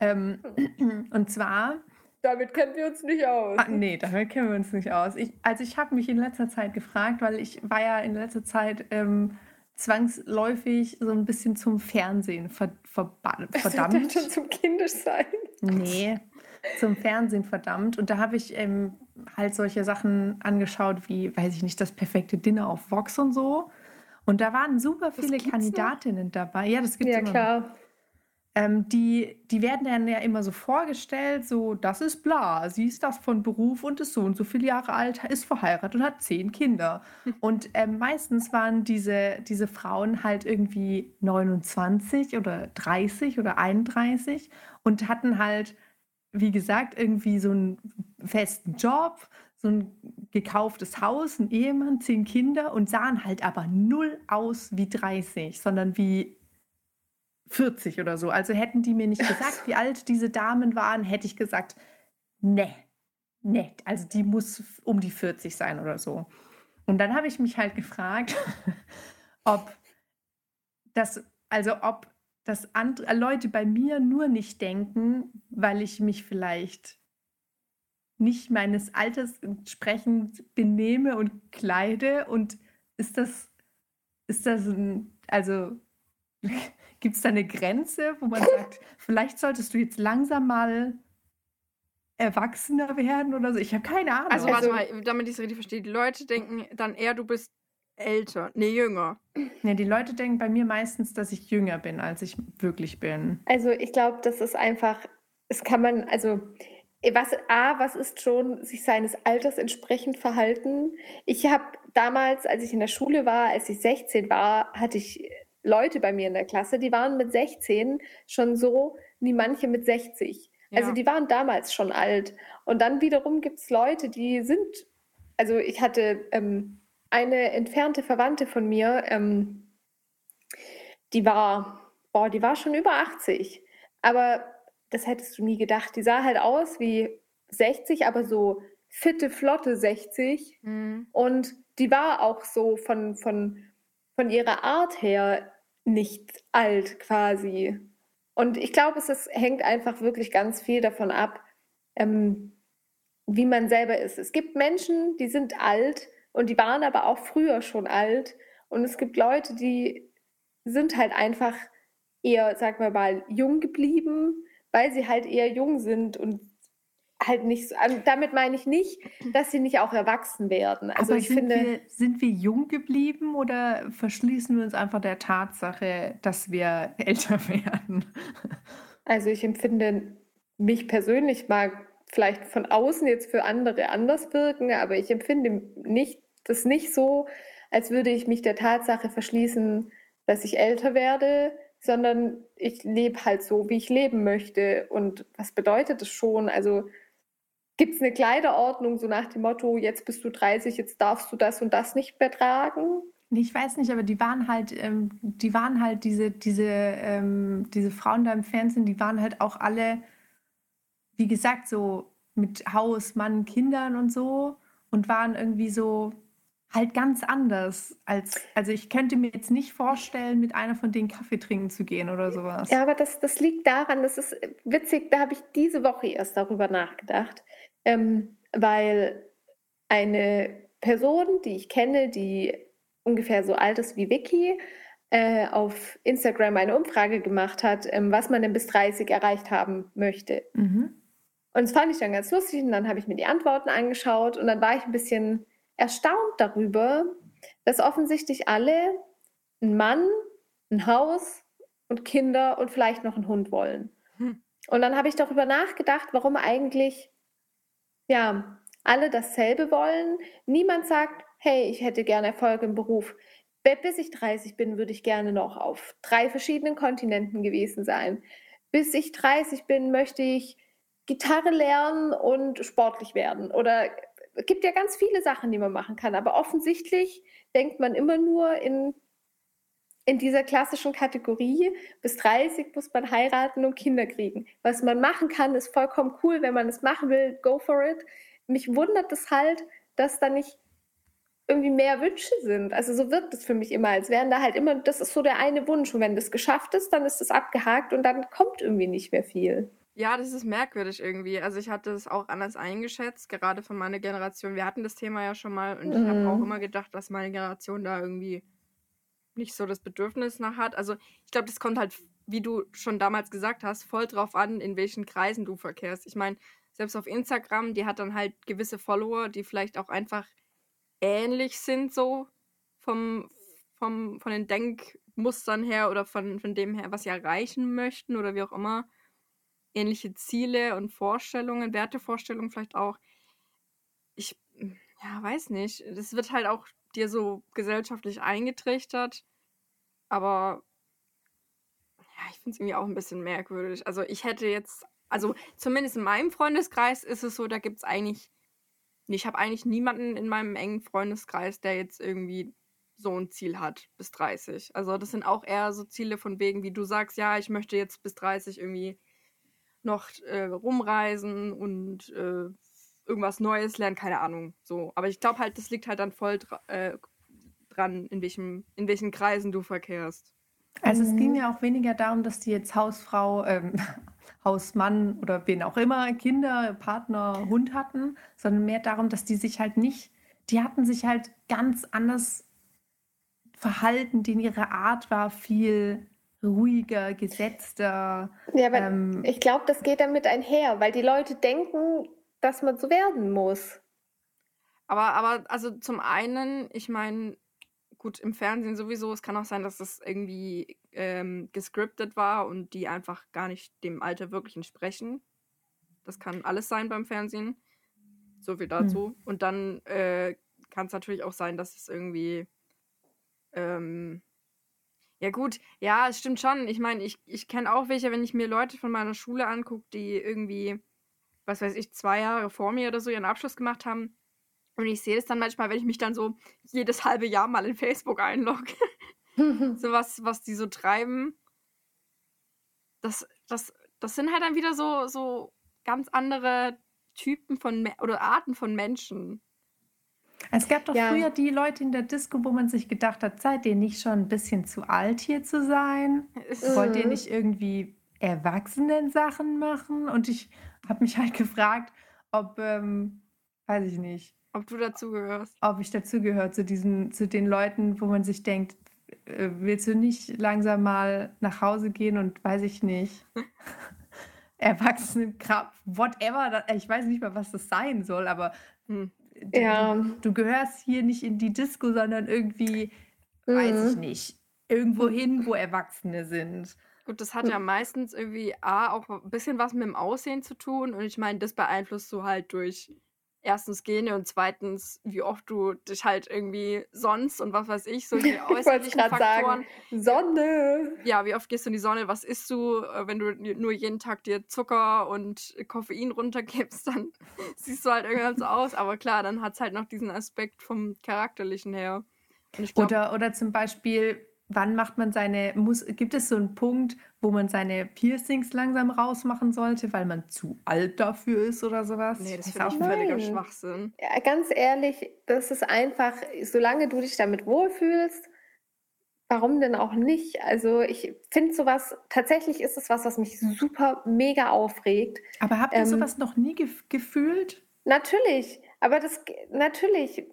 Ähm, und zwar, Damit kennen wir uns nicht aus. ah, nee, damit kennen wir uns nicht aus. Ich, also ich habe mich in letzter Zeit gefragt, weil ich war ja in letzter Zeit ähm, zwangsläufig so ein bisschen zum Fernsehen ver, wird verdammt. schon zum Kindisch sein. Nee, zum Fernsehen verdammt. Und da habe ich ähm, halt solche Sachen angeschaut, wie, weiß ich nicht, das perfekte Dinner auf Vox und so. Und da waren super viele gibt's noch? Kandidatinnen dabei. Ja, das gibt es Ja, immer noch. Ähm, die, die werden dann ja immer so vorgestellt, so, das ist bla, sie ist das von Beruf und ist so und so viele Jahre alt, ist verheiratet und hat zehn Kinder. Und ähm, meistens waren diese, diese Frauen halt irgendwie 29 oder 30 oder 31 und hatten halt, wie gesagt, irgendwie so einen festen Job, so ein gekauftes Haus, ein Ehemann, zehn Kinder und sahen halt aber null aus wie 30, sondern wie 40 oder so. Also hätten die mir nicht gesagt, wie alt diese Damen waren, hätte ich gesagt, ne, ne, also die muss um die 40 sein oder so. Und dann habe ich mich halt gefragt, ob das, also ob das andere Leute bei mir nur nicht denken, weil ich mich vielleicht nicht meines Alters entsprechend benehme und kleide und ist das, ist das ein, also Gibt es da eine Grenze, wo man sagt, vielleicht solltest du jetzt langsam mal erwachsener werden oder so? Ich habe keine Ahnung. Also, warte mal, damit ich es richtig verstehe. Die Leute denken dann eher, du bist älter, nee, jünger. Ja, die Leute denken bei mir meistens, dass ich jünger bin, als ich wirklich bin. Also ich glaube, das ist einfach, es kann man, also was, A, was ist schon sich seines Alters entsprechend verhalten? Ich habe damals, als ich in der Schule war, als ich 16 war, hatte ich Leute bei mir in der Klasse, die waren mit 16 schon so wie manche mit 60. Ja. Also die waren damals schon alt. Und dann wiederum gibt es Leute, die sind, also ich hatte ähm, eine entfernte Verwandte von mir, ähm, die war, boah, die war schon über 80. Aber das hättest du nie gedacht. Die sah halt aus wie 60, aber so fitte, flotte 60. Mhm. Und die war auch so von, von, von ihrer Art her nicht alt quasi. Und ich glaube, es ist, hängt einfach wirklich ganz viel davon ab, ähm, wie man selber ist. Es gibt Menschen, die sind alt und die waren aber auch früher schon alt. Und es gibt Leute, die sind halt einfach eher, sagen wir mal, jung geblieben, weil sie halt eher jung sind und halt nicht so, also damit meine ich nicht, dass sie nicht auch erwachsen werden. Also Aber ich sind finde. Wir, sind wir jung geblieben oder verschließen wir uns einfach der Tatsache, dass wir älter werden? Also ich empfinde mich persönlich mag vielleicht von außen jetzt für andere anders wirken, aber ich empfinde nicht das nicht so, als würde ich mich der Tatsache verschließen, dass ich älter werde, sondern ich lebe halt so, wie ich leben möchte. Und was bedeutet das schon? Also gibt es eine Kleiderordnung, so nach dem Motto, jetzt bist du 30, jetzt darfst du das und das nicht mehr tragen? Ich weiß nicht, aber die waren halt, ähm, die waren halt diese, diese, ähm, diese Frauen da im Fernsehen, die waren halt auch alle, wie gesagt, so mit Haus, Mann, Kindern und so und waren irgendwie so halt ganz anders als, also ich könnte mir jetzt nicht vorstellen, mit einer von denen Kaffee trinken zu gehen oder sowas. Ja, aber das, das liegt daran, das ist witzig, da habe ich diese Woche erst darüber nachgedacht, ähm, weil eine Person, die ich kenne, die ungefähr so alt ist wie Vicky, äh, auf Instagram eine Umfrage gemacht hat, ähm, was man denn bis 30 erreicht haben möchte. Mhm. Und das fand ich dann ganz lustig und dann habe ich mir die Antworten angeschaut und dann war ich ein bisschen erstaunt darüber, dass offensichtlich alle einen Mann, ein Haus und Kinder und vielleicht noch einen Hund wollen. Hm. Und dann habe ich darüber nachgedacht, warum eigentlich ja alle dasselbe wollen. Niemand sagt, hey, ich hätte gerne Erfolg im Beruf. Bis ich 30 bin, würde ich gerne noch auf drei verschiedenen Kontinenten gewesen sein. Bis ich 30 bin, möchte ich Gitarre lernen und sportlich werden. Oder es gibt ja ganz viele Sachen, die man machen kann, aber offensichtlich denkt man immer nur in, in dieser klassischen Kategorie, bis 30 muss man heiraten und Kinder kriegen. Was man machen kann, ist vollkommen cool, wenn man es machen will, go for it. Mich wundert es halt, dass da nicht irgendwie mehr Wünsche sind. Also so wirkt es für mich immer, als wären da halt immer, das ist so der eine Wunsch und wenn das geschafft ist, dann ist das abgehakt und dann kommt irgendwie nicht mehr viel. Ja, das ist merkwürdig irgendwie. Also ich hatte es auch anders eingeschätzt, gerade von meiner Generation. Wir hatten das Thema ja schon mal und ich habe auch mhm. immer gedacht, dass meine Generation da irgendwie nicht so das Bedürfnis nach hat. Also ich glaube, das kommt halt, wie du schon damals gesagt hast, voll drauf an, in welchen Kreisen du verkehrst. Ich meine, selbst auf Instagram, die hat dann halt gewisse Follower, die vielleicht auch einfach ähnlich sind, so vom, vom, von den Denkmustern her oder von, von dem her, was sie erreichen möchten oder wie auch immer ähnliche Ziele und Vorstellungen, Wertevorstellungen vielleicht auch. Ich, ja, weiß nicht. Das wird halt auch dir so gesellschaftlich eingetrichtert. Aber ja, ich finde es irgendwie auch ein bisschen merkwürdig. Also ich hätte jetzt, also zumindest in meinem Freundeskreis ist es so, da gibt es eigentlich, ich habe eigentlich niemanden in meinem engen Freundeskreis, der jetzt irgendwie so ein Ziel hat bis 30. Also das sind auch eher so Ziele von wegen, wie du sagst, ja, ich möchte jetzt bis 30 irgendwie noch äh, rumreisen und äh, irgendwas Neues lernen, keine Ahnung. So. Aber ich glaube halt, das liegt halt dann voll dra äh, dran, in, welchem, in welchen Kreisen du verkehrst. Also es ging ja auch weniger darum, dass die jetzt Hausfrau, ähm, Hausmann oder wen auch immer, Kinder, Partner, Hund hatten, sondern mehr darum, dass die sich halt nicht, die hatten sich halt ganz anders verhalten, denn ihre Art war viel ruhiger, gesetzter. Ja, aber ähm, ich glaube, das geht damit einher, weil die Leute denken, dass man so werden muss. Aber, aber, also zum einen, ich meine, gut, im Fernsehen sowieso, es kann auch sein, dass das irgendwie ähm, gescriptet war und die einfach gar nicht dem Alter wirklich entsprechen. Das kann alles sein beim Fernsehen. So viel dazu. Hm. Und dann äh, kann es natürlich auch sein, dass es irgendwie. Ähm, ja, gut, ja, es stimmt schon. Ich meine, ich, ich kenne auch welche, wenn ich mir Leute von meiner Schule angucke, die irgendwie, was weiß ich, zwei Jahre vor mir oder so ihren Abschluss gemacht haben. Und ich sehe das dann manchmal, wenn ich mich dann so jedes halbe Jahr mal in Facebook einlogge. so was, was die so treiben. Das, das, das sind halt dann wieder so, so ganz andere Typen von oder Arten von Menschen. Es gab doch ja. früher die Leute in der Disco, wo man sich gedacht hat, seid ihr nicht schon ein bisschen zu alt hier zu sein? Wollt ihr nicht irgendwie Erwachsenen-Sachen machen? Und ich habe mich halt gefragt, ob, ähm, weiß ich nicht. Ob du dazugehörst. Ob ich dazugehöre zu diesen, zu den Leuten, wo man sich denkt, äh, willst du nicht langsam mal nach Hause gehen und weiß ich nicht. Erwachsenenkraft, whatever, ich weiß nicht mal, was das sein soll, aber hm. ja. du, du, gehörst hier nicht in die Disco, sondern irgendwie, mhm. weiß ich nicht, irgendwo hin, wo Erwachsene sind. Gut, das hat ja meistens irgendwie A, auch ein bisschen was mit dem Aussehen zu tun und ich meine, das beeinflusst du halt durch erstens Gene und zweitens, wie oft du dich halt irgendwie sonst und was weiß ich, so die äußerlichen Faktoren. Sagen, Sonne! Ja, wie oft gehst du in die Sonne? Was isst du? Äh, wenn du nur jeden Tag dir Zucker und Koffein runtergibst, dann siehst du halt irgendwann so aus. Aber klar, dann hat es halt noch diesen Aspekt vom Charakterlichen her. Glaub, oder, oder zum Beispiel, wann macht man seine, muss, gibt es so einen Punkt, wo man seine Piercings langsam rausmachen sollte, weil man zu alt dafür ist oder sowas? Nee, das, ist auch völliger Schwachsinn. Ja, ganz ehrlich, das ist einfach, solange du dich damit wohlfühlst, warum denn auch nicht? Also ich finde sowas, tatsächlich ist es was, was mich super mega aufregt. Aber habt ihr ähm, sowas noch nie ge gefühlt? Natürlich, aber das, natürlich,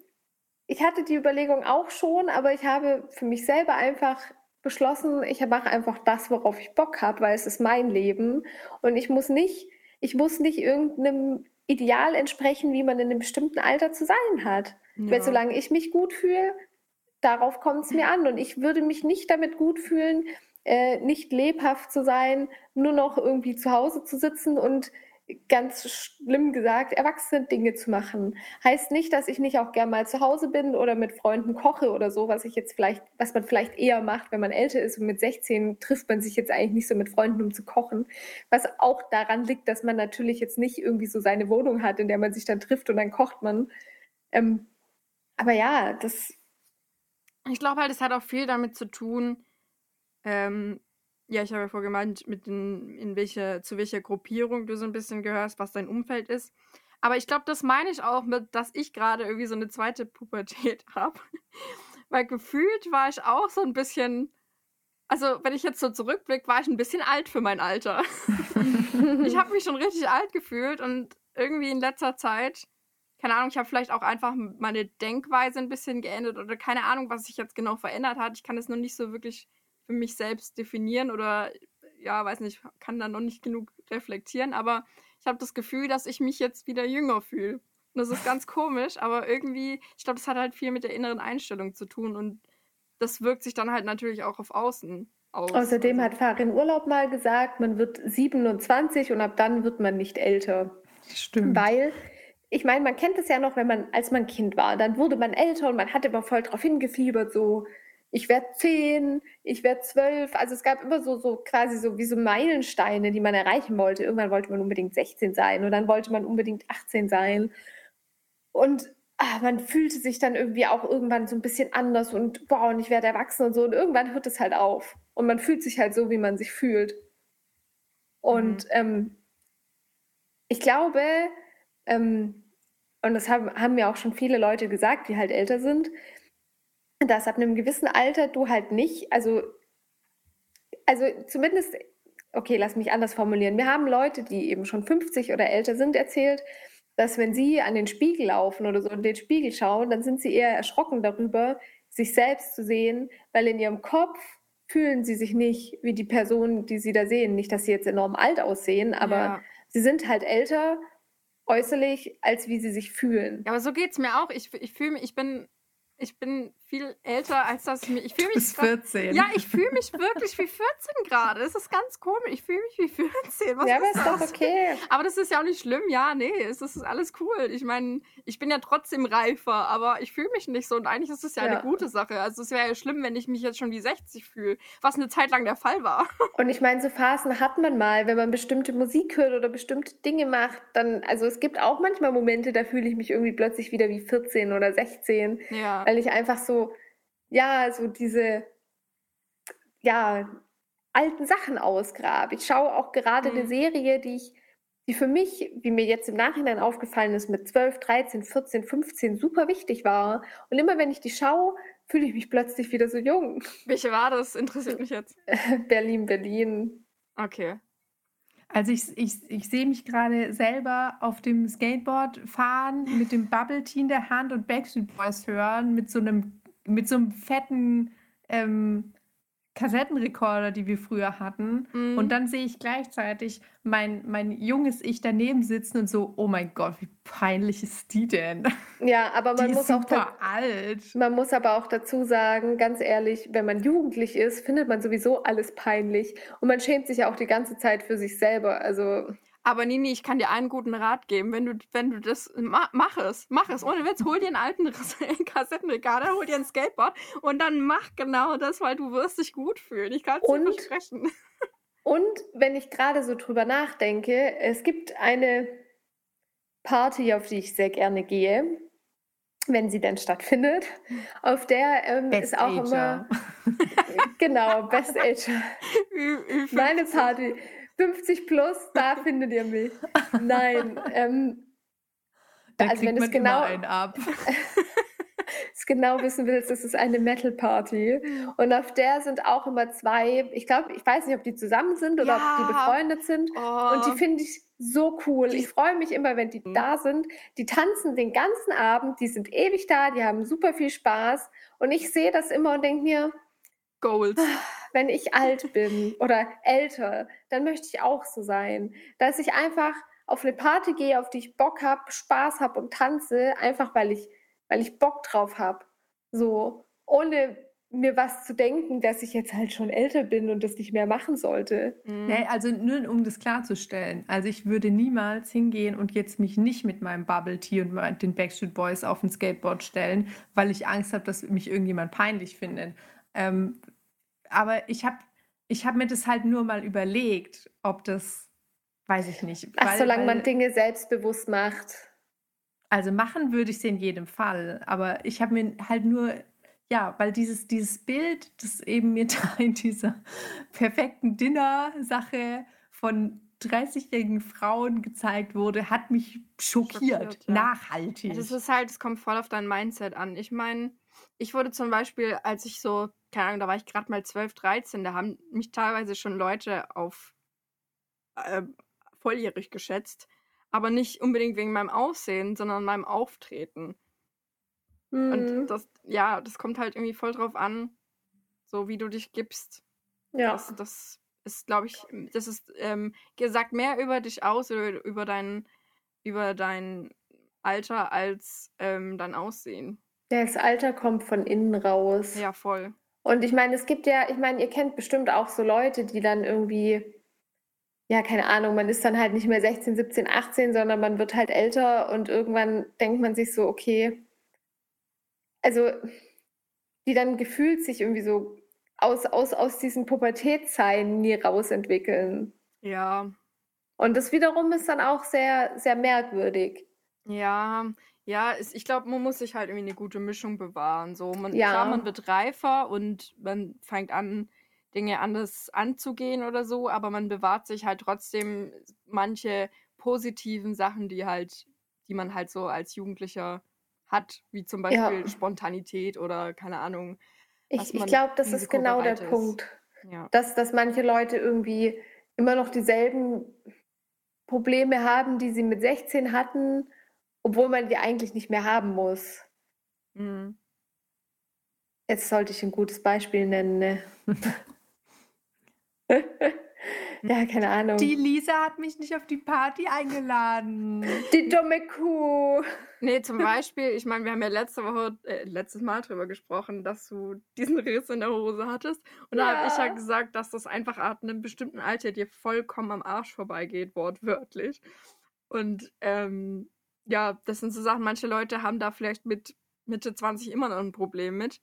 ich hatte die Überlegung auch schon, aber ich habe für mich selber einfach beschlossen, ich mache einfach das, worauf ich Bock habe, weil es ist mein Leben und ich muss nicht, ich muss nicht irgendeinem Ideal entsprechen, wie man in einem bestimmten Alter zu sein hat. Ja. Weil solange ich mich gut fühle, darauf kommt es mir an und ich würde mich nicht damit gut fühlen, äh, nicht lebhaft zu sein, nur noch irgendwie zu Hause zu sitzen und ganz schlimm gesagt, erwachsene Dinge zu machen. Heißt nicht, dass ich nicht auch gern mal zu Hause bin oder mit Freunden koche oder so, was ich jetzt vielleicht, was man vielleicht eher macht, wenn man älter ist und mit 16 trifft man sich jetzt eigentlich nicht so mit Freunden, um zu kochen. Was auch daran liegt, dass man natürlich jetzt nicht irgendwie so seine Wohnung hat, in der man sich dann trifft und dann kocht man. Ähm, aber ja, das. Ich glaube halt, es hat auch viel damit zu tun, ähm, ja, ich habe ja vorher gemeint, mit den, in welche, zu welcher Gruppierung du so ein bisschen gehörst, was dein Umfeld ist. Aber ich glaube, das meine ich auch mit, dass ich gerade irgendwie so eine zweite Pubertät habe. Weil gefühlt war ich auch so ein bisschen, also wenn ich jetzt so zurückblicke, war ich ein bisschen alt für mein Alter. ich habe mich schon richtig alt gefühlt und irgendwie in letzter Zeit, keine Ahnung, ich habe vielleicht auch einfach meine Denkweise ein bisschen geändert oder keine Ahnung, was sich jetzt genau verändert hat. Ich kann es noch nicht so wirklich für mich selbst definieren oder ja, weiß nicht, kann da noch nicht genug reflektieren, aber ich habe das Gefühl, dass ich mich jetzt wieder jünger fühle. Und das ist ganz komisch, aber irgendwie, ich glaube, das hat halt viel mit der inneren Einstellung zu tun und das wirkt sich dann halt natürlich auch auf Außen aus. Außerdem also hat Farin Urlaub mal gesagt, man wird 27 und ab dann wird man nicht älter. Stimmt. Weil ich meine, man kennt es ja noch, wenn man, als man Kind war, dann wurde man älter und man hat immer voll drauf hingefiebert, so, ich werde zehn, ich werde zwölf. Also es gab immer so, so quasi so wie so Meilensteine, die man erreichen wollte. Irgendwann wollte man unbedingt 16 sein und dann wollte man unbedingt 18 sein. Und ah, man fühlte sich dann irgendwie auch irgendwann so ein bisschen anders und boah, und ich werde erwachsen und so. Und irgendwann hört es halt auf. Und man fühlt sich halt so, wie man sich fühlt. Und mhm. ähm, ich glaube, ähm, und das haben, haben mir auch schon viele Leute gesagt, die halt älter sind, dass ab einem gewissen Alter du halt nicht, also, also zumindest, okay, lass mich anders formulieren. Wir haben Leute, die eben schon 50 oder älter sind, erzählt, dass wenn sie an den Spiegel laufen oder so in den Spiegel schauen, dann sind sie eher erschrocken darüber, sich selbst zu sehen, weil in ihrem Kopf fühlen sie sich nicht wie die Person, die sie da sehen. Nicht, dass sie jetzt enorm alt aussehen, aber Ja. sie sind halt älter äußerlich, als wie sie sich fühlen. Ja, aber so geht's mir auch. Ich, ich fühle mich, ich bin, ich bin viel älter, als dass ich mich. Ich fühle mich. Bis 14. Ja, ich fühle mich wirklich wie 14 gerade. Es ist ganz komisch. Ich fühle mich wie 14. Was ja, aber ist ist doch das? okay. Aber das ist ja auch nicht schlimm. Ja, nee, es ist alles cool. Ich meine, ich bin ja trotzdem reifer, aber ich fühle mich nicht so. Und eigentlich ist es ja, Ja. eine gute Sache. Also es wäre ja schlimm, wenn ich mich jetzt schon wie 60 fühle, was eine Zeit lang der Fall war. Und ich meine, so Phasen hat man mal, wenn man bestimmte Musik hört oder bestimmte Dinge macht, dann, also es gibt auch manchmal Momente, da fühle ich mich irgendwie plötzlich wieder wie 14 oder 16, Ja. weil ich einfach so, ja, so diese, ja, alten Sachen ausgrabe. Ich schaue auch gerade eine Mhm. Serie, die ich, die für mich, wie mir jetzt im Nachhinein aufgefallen ist, mit 12, 13, 14, 15 super wichtig war. Und immer wenn ich die schaue, fühle ich mich plötzlich wieder so jung. Welche war das? Interessiert mich jetzt. Berlin, Berlin. Okay. Also ich, ich, ich sehe mich gerade selber auf dem Skateboard fahren, mit dem Bubble Tea in der Hand und Backstreet Boys hören, mit so einem, mit so einem fetten ähm, Kassettenrekorder, die wir früher hatten. Mhm. Und dann sehe ich gleichzeitig mein, mein junges Ich daneben sitzen und so, oh mein Gott, wie peinlich ist die denn? Ja, aber man die muss ist auch super alt. man muss aber auch dazu sagen, ganz ehrlich, wenn man jugendlich ist, findet man sowieso alles peinlich und man schämt sich ja auch die ganze Zeit für sich selber. Also Aber Nini, ich kann dir einen guten Rat geben. Wenn du, wenn du das, ma, mach es, mach es. Ohne Witz, hol dir einen alten Kassettenrekorder, hol dir ein Skateboard und dann mach genau das, weil du wirst dich gut fühlen. Ich kann es dir Und- versprechen. Und wenn ich gerade so drüber nachdenke, es gibt eine Party, auf die ich sehr gerne gehe, wenn sie denn stattfindet, auf der ähm, Best ist auch Ager. immer, genau, Best Age, meine Party, 50 plus, da findet ihr mich. Nein, ähm, Da also wenn kriegt es man genau- einen ab. es genau wissen willst, das ist eine Metal Party. Und auf der sind auch immer zwei, ich glaube, ich weiß nicht, ob die zusammen sind oder ob Ja. die befreundet sind. Oh, Und die finde ich so cool. Ich freue mich immer, wenn die Mhm. da sind. Die tanzen den ganzen Abend, die sind ewig da, die haben super viel Spaß. Und ich sehe das immer und denke mir, Goals. wenn ich alt bin oder älter, dann möchte ich auch so sein. Dass ich einfach auf eine Party gehe, auf die ich Bock habe, Spaß habe und tanze, einfach weil ich, weil ich Bock drauf habe. So, ohne mir was zu denken, dass ich jetzt halt schon älter bin und das nicht mehr machen sollte. Mhm. Nee, also nur um das klarzustellen. Also ich würde niemals hingehen und jetzt mich nicht mit meinem Bubble Tea und den Backstreet Boys auf ein Skateboard stellen, weil ich Angst habe, dass mich irgendjemand peinlich findet. Ähm, aber ich habe ich hab mir das halt nur mal überlegt, ob das, weiß ich nicht. Ach, weil- solange weil- man Dinge selbstbewusst macht. Also machen würde ich es in jedem Fall, aber ich habe mir halt nur, ja, weil dieses, dieses Bild, das eben mir da in dieser perfekten Dinner-Sache von 30-jährigen Frauen gezeigt wurde, hat mich schockiert, Schockiert, ja. nachhaltig. Ja, Das ist halt, es kommt voll auf dein Mindset an. Ich meine, ich wurde zum Beispiel, als ich so, keine Ahnung, da war ich gerade mal 12, 13, da haben mich teilweise schon Leute auf äh, volljährig geschätzt. Aber nicht unbedingt wegen meinem Aussehen, sondern meinem Auftreten. Mhm. Und das, ja, das kommt halt irgendwie voll drauf an, so wie du dich gibst. ja. Das, das ist, glaube ich, das ist, ähm, gesagt mehr über dich aus, über, über dein, über dein Alter als ähm, dein Aussehen. Das Alter kommt von innen raus. Ja, voll. Und ich meine, es gibt ja, ich meine, ihr kennt bestimmt auch so Leute, die dann irgendwie, ja, keine Ahnung, man ist dann halt nicht mehr 16, 17, 18, sondern man wird halt älter und irgendwann denkt man sich so, okay, also die dann gefühlt sich irgendwie so aus, aus, aus diesen Pubertätszeiten nie rausentwickeln. Ja, Und das wiederum ist dann auch sehr, sehr merkwürdig. ja, ja, ich glaube, man muss sich halt irgendwie eine gute Mischung bewahren. So, man, Ja. klar, man wird reifer und man fängt an, Dinge anders anzugehen oder so, aber man bewahrt sich halt trotzdem manche positiven Sachen, die halt, die man halt so als Jugendlicher hat, wie zum Ja. Beispiel Spontanität oder keine Ahnung. Ich, ich glaube, das ist genau der ist. Punkt. Ja. dass, dass manche Leute irgendwie immer noch dieselben Probleme haben, die sie mit 16 hatten, obwohl man die eigentlich nicht mehr haben muss. Mhm. Jetzt sollte ich ein gutes Beispiel nennen. Ne? Ja, keine Ahnung. Die Lisa hat mich nicht auf die Party eingeladen. Die dumme Kuh. Nee, zum Beispiel, ich meine, wir haben ja letzte Woche, äh, letztes Mal drüber gesprochen, dass du diesen Riss in der Hose hattest. Und da habe ich ja Ja. gesagt, dass das einfach ab einem bestimmten Alter dir vollkommen am Arsch vorbeigeht, wortwörtlich. Und ähm, ja, das sind so Sachen, manche Leute haben da vielleicht mit Mitte 20 immer noch ein Problem mit,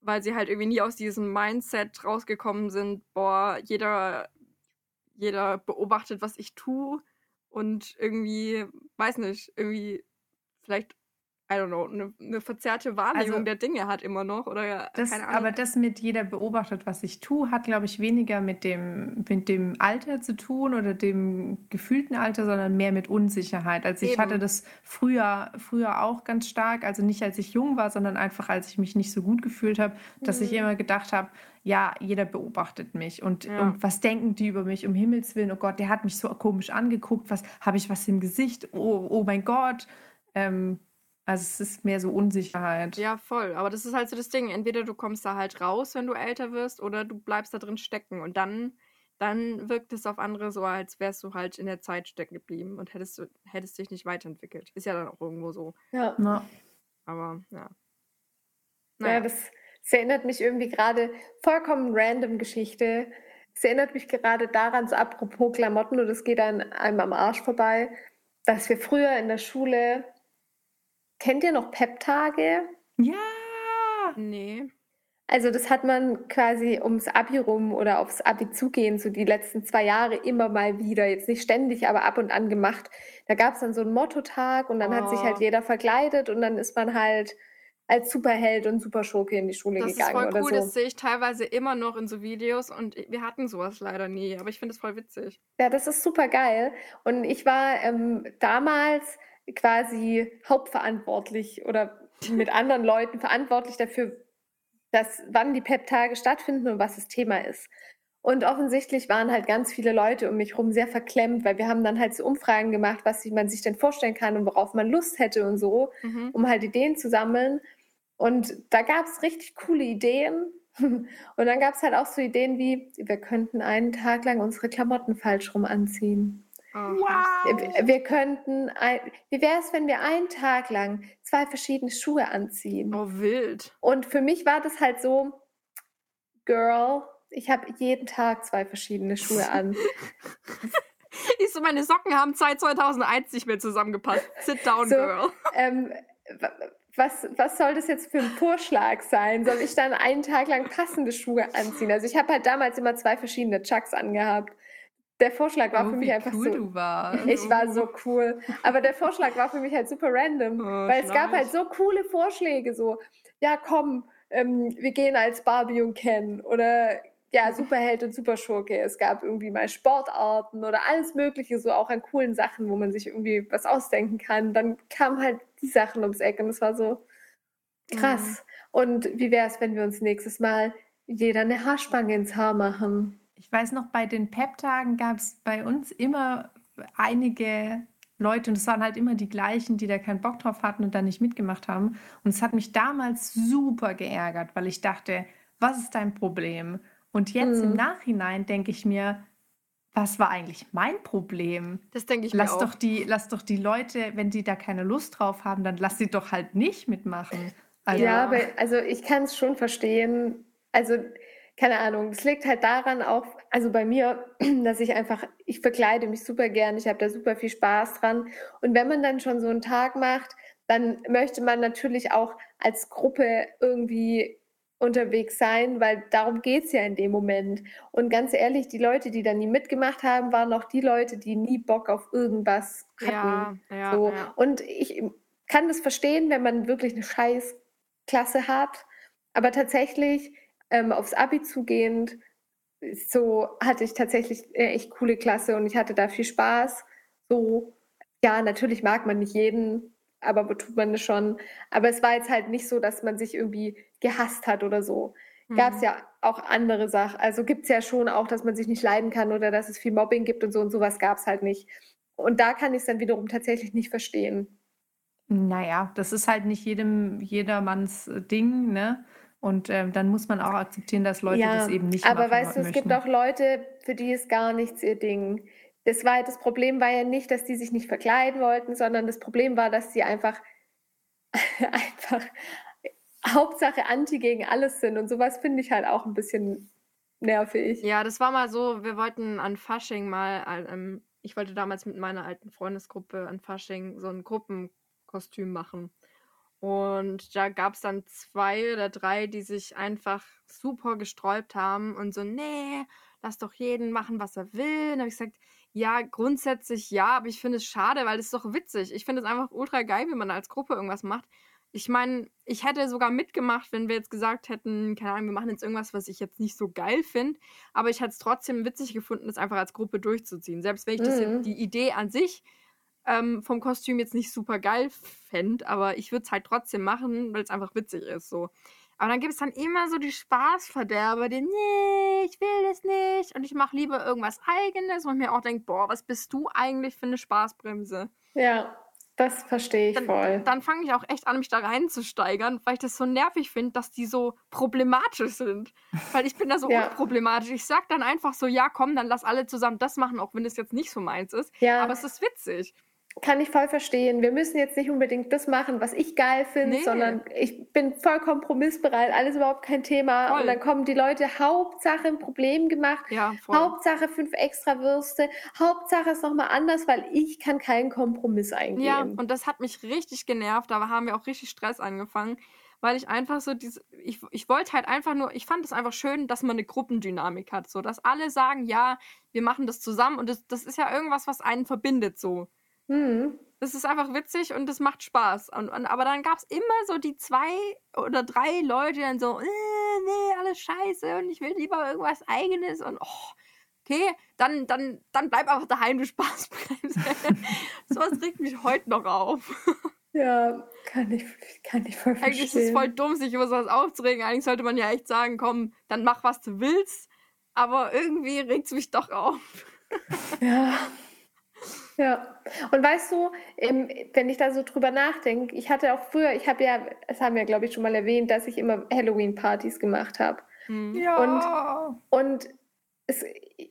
weil sie halt irgendwie nie aus diesem Mindset rausgekommen sind, boah, jeder, jeder beobachtet, was ich tue und irgendwie, weiß nicht, irgendwie vielleicht, I don't know, eine, eine verzerrte Wahrnehmung Also- der Dinge hat immer noch oder Das, keine Ahnung. aber das mit jeder beobachtet, was ich tue, hat, glaube ich, weniger mit dem, mit dem Alter zu tun oder dem gefühlten Alter, sondern mehr mit Unsicherheit. Also ich Eben. hatte das früher, früher auch ganz stark, also nicht als ich jung war, sondern einfach als ich mich nicht so gut gefühlt habe, dass ich Mhm. immer gedacht habe, ja, jeder beobachtet mich und, Ja. und was denken die über mich, um Himmels Willen, oh Gott, der hat mich so komisch angeguckt, was habe ich was im Gesicht, oh, oh mein Gott. Ähm, also es ist mehr so Unsicherheit. Ja, voll. Aber das ist halt so das Ding. Entweder du kommst da halt raus, wenn du älter wirst, oder du bleibst da drin stecken. Und dann, dann wirkt es auf andere so, als wärst du halt in der Zeit stecken geblieben und hättest, du- hättest dich nicht weiterentwickelt. Ist ja dann auch irgendwo so. Ja. Ja. Aber ja. Ja, das, das erinnert mich irgendwie gerade, vollkommen random Geschichte. Es erinnert mich gerade daran, so apropos Klamotten, und das geht an einem am Arsch vorbei, dass wir früher in der Schule, kennt ihr noch Pep-Tage? Ja. Nee. Also das hat man quasi ums Abi rum oder aufs Abi zugehen, so die letzten zwei Jahre immer mal wieder, jetzt nicht ständig, aber ab und an gemacht. Da gab es dann so einen Mottotag und dann hat sich halt Oh. jeder verkleidet und dann ist man halt als Superheld und Superschurke in die Schule Das ist gegangen voll oder cool. so. Das sehe ich teilweise immer noch in so Videos und wir hatten sowas leider nie. Aber ich finde es voll witzig. Ja, das ist super geil. Und ich war ähm, damals quasi hauptverantwortlich oder mit anderen Leuten verantwortlich dafür, dass wann die Pep-Tage stattfinden und was das Thema ist. Und offensichtlich waren halt ganz viele Leute um mich herum sehr verklemmt, weil wir haben dann halt so Umfragen gemacht, was man sich denn vorstellen kann und worauf man Lust hätte und so, Mhm. um halt Ideen zu sammeln. Und da gab es richtig coole Ideen. Und dann gab es halt auch so Ideen wie, wir könnten einen Tag lang unsere Klamotten falsch rum anziehen. Oh, Wow. Wir, könnten, ein, wie wäre es, wenn wir einen Tag lang zwei verschiedene Schuhe anziehen? oh, wild. Und für mich war das halt so, Girl, ich habe jeden Tag zwei verschiedene Schuhe an. Ich so, meine Socken haben seit 2001 nicht mehr zusammengepasst. Sit down, So. girl. ähm, wa- was, was soll das jetzt für ein Vorschlag sein? Soll ich dann einen Tag lang passende Schuhe anziehen? Also ich habe halt damals immer zwei verschiedene Chucks angehabt. Der Vorschlag war Oh, für mich wie einfach cool so. du warst. Ich war so cool. Aber der Vorschlag war für mich halt super random, Oh, weil es gab halt so coole Vorschläge, so, ja komm, ähm, wir gehen als Barbie und Ken oder ja, Superheld und Superschurke. Es gab irgendwie mal Sportarten oder alles Mögliche, so auch an coolen Sachen, wo man sich irgendwie was ausdenken kann. Dann kamen halt die Sachen ums Eck und es war so krass. Und wie wäre es, wenn wir uns nächstes Mal jeder eine Haarspange ins Haar machen? Ich weiß noch, bei den Pep-Tagen gab es bei uns immer einige Leute und es waren halt immer die gleichen, die da keinen Bock drauf hatten und dann nicht mitgemacht haben. Und es hat mich damals super geärgert, weil ich dachte, was ist dein Problem? Und jetzt im Mhm. Nachhinein denke ich mir, was war eigentlich mein Problem? Das denke ich mir Lass auch. doch die, lass doch die Leute, wenn sie da keine Lust drauf haben, dann lass sie doch halt nicht mitmachen. Also, Ja, aber also ich kann es schon verstehen. Also, keine Ahnung, es liegt halt daran auch, also bei mir, dass ich einfach, ich verkleide mich super gern, ich habe da super viel Spaß dran. Und wenn man dann schon so einen Tag macht, dann möchte man natürlich auch als Gruppe irgendwie unterwegs sein, weil darum geht es ja in dem Moment. Und ganz ehrlich, die Leute, die da nie mitgemacht haben, waren auch die Leute, die nie Bock auf irgendwas hatten. Ja, ja, So. ja. Und ich kann das verstehen, wenn man wirklich eine scheiß Klasse hat. Aber tatsächlich ähm, aufs Abi zugehend, so hatte ich tatsächlich eine echt coole Klasse und ich hatte da viel Spaß. So, ja, natürlich mag man nicht jeden, aber tut man das schon? Aber es war jetzt halt nicht so, dass man sich irgendwie gehasst hat oder so. Gab es Mhm. ja auch andere Sachen. Also gibt es ja schon auch, dass man sich nicht leiden kann oder dass es viel Mobbing gibt und so und sowas gab es halt nicht. Und da kann ich es dann wiederum tatsächlich nicht verstehen. naja, das ist halt nicht jedem, jedermanns äh, Ding, ne? Und ähm, dann muss man auch akzeptieren, dass Leute Ja, das eben nicht aber machen weißt du, es gibt auch Leute, für die ist gar nichts ihr Ding. Das war das Problem war ja nicht, dass die sich nicht verkleiden wollten, sondern das Problem war, dass sie einfach einfach Hauptsache anti gegen alles sind und sowas finde ich halt auch ein bisschen nervig. Ja, das war mal so, wir wollten an Fasching mal, äh, ähm, ich wollte damals mit meiner alten Freundesgruppe an Fasching so ein Gruppenkostüm machen. Und da gab es dann zwei oder drei, die sich einfach super gesträubt haben und so, nee, lass doch jeden machen, was er will. Und dann habe ich gesagt, ja, grundsätzlich ja, aber ich finde es schade, weil es ist doch witzig. Ich finde es einfach ultra geil, wenn man als Gruppe irgendwas macht. Ich meine, ich hätte sogar mitgemacht, wenn wir jetzt gesagt hätten, keine Ahnung, wir machen jetzt irgendwas, was ich jetzt nicht so geil finde, aber ich hätte es trotzdem witzig gefunden, das einfach als Gruppe durchzuziehen. Selbst wenn ich das Mhm. jetzt, die Idee an sich ähm, vom Kostüm jetzt nicht super geil fände, aber ich würde es halt trotzdem machen, weil es einfach witzig ist. So. Aber dann gibt es dann immer so die Spaßverderber, die, nee, ich will das nicht und ich mache lieber irgendwas Eigenes und mir auch denkt, boah, was bist du eigentlich für eine Spaßbremse? Ja, das verstehe ich Dann, voll. dann fange ich auch echt an, mich da reinzusteigern, weil ich das so nervig finde, dass die so problematisch sind. Weil ich bin da so Ja. unproblematisch. Ich sag dann einfach so, ja, komm, dann lass alle zusammen das machen, auch wenn es jetzt nicht so meins ist. Ja. Aber es ist witzig. Kann ich voll verstehen. Wir müssen jetzt nicht unbedingt das machen, was ich geil finde, Nee. sondern ich bin voll kompromissbereit, alles überhaupt kein Thema. Voll. Und dann kommen die Leute, Hauptsache ein Problem gemacht, Ja. Hauptsache fünf extra Würste, Hauptsache ist nochmal anders, weil ich kann keinen Kompromiss eingehen. Ja, und das hat mich richtig genervt. Da haben wir auch richtig Stress angefangen, weil ich einfach so diese, ich, ich wollte halt einfach nur, ich fand es einfach schön, dass man eine Gruppendynamik hat, so dass alle sagen, ja, wir machen das zusammen und das, das ist ja irgendwas, was einen verbindet, so. Hm. Das ist einfach witzig und das macht Spaß. Und, und, aber dann gab es immer so die zwei oder drei Leute, die dann so, äh, nee, alles scheiße und ich will lieber irgendwas Eigenes und oh, okay, dann, dann, dann bleib einfach daheim, du Spaßbremse. Sowas regt mich heute noch auf. Ja, kann ich, kann ich voll Eigentlich ist es verstehen. voll dumm, sich über sowas aufzuregen. Eigentlich sollte man ja echt sagen, komm, dann mach, was du willst. Aber irgendwie regt es mich doch auf. Ja. Ja. Und weißt du, wenn ich da so drüber nachdenke, ich hatte auch früher, ich habe ja, das haben wir, glaube ich, schon mal erwähnt, dass ich immer Halloween-Partys gemacht habe. Hm. Ja. Und es,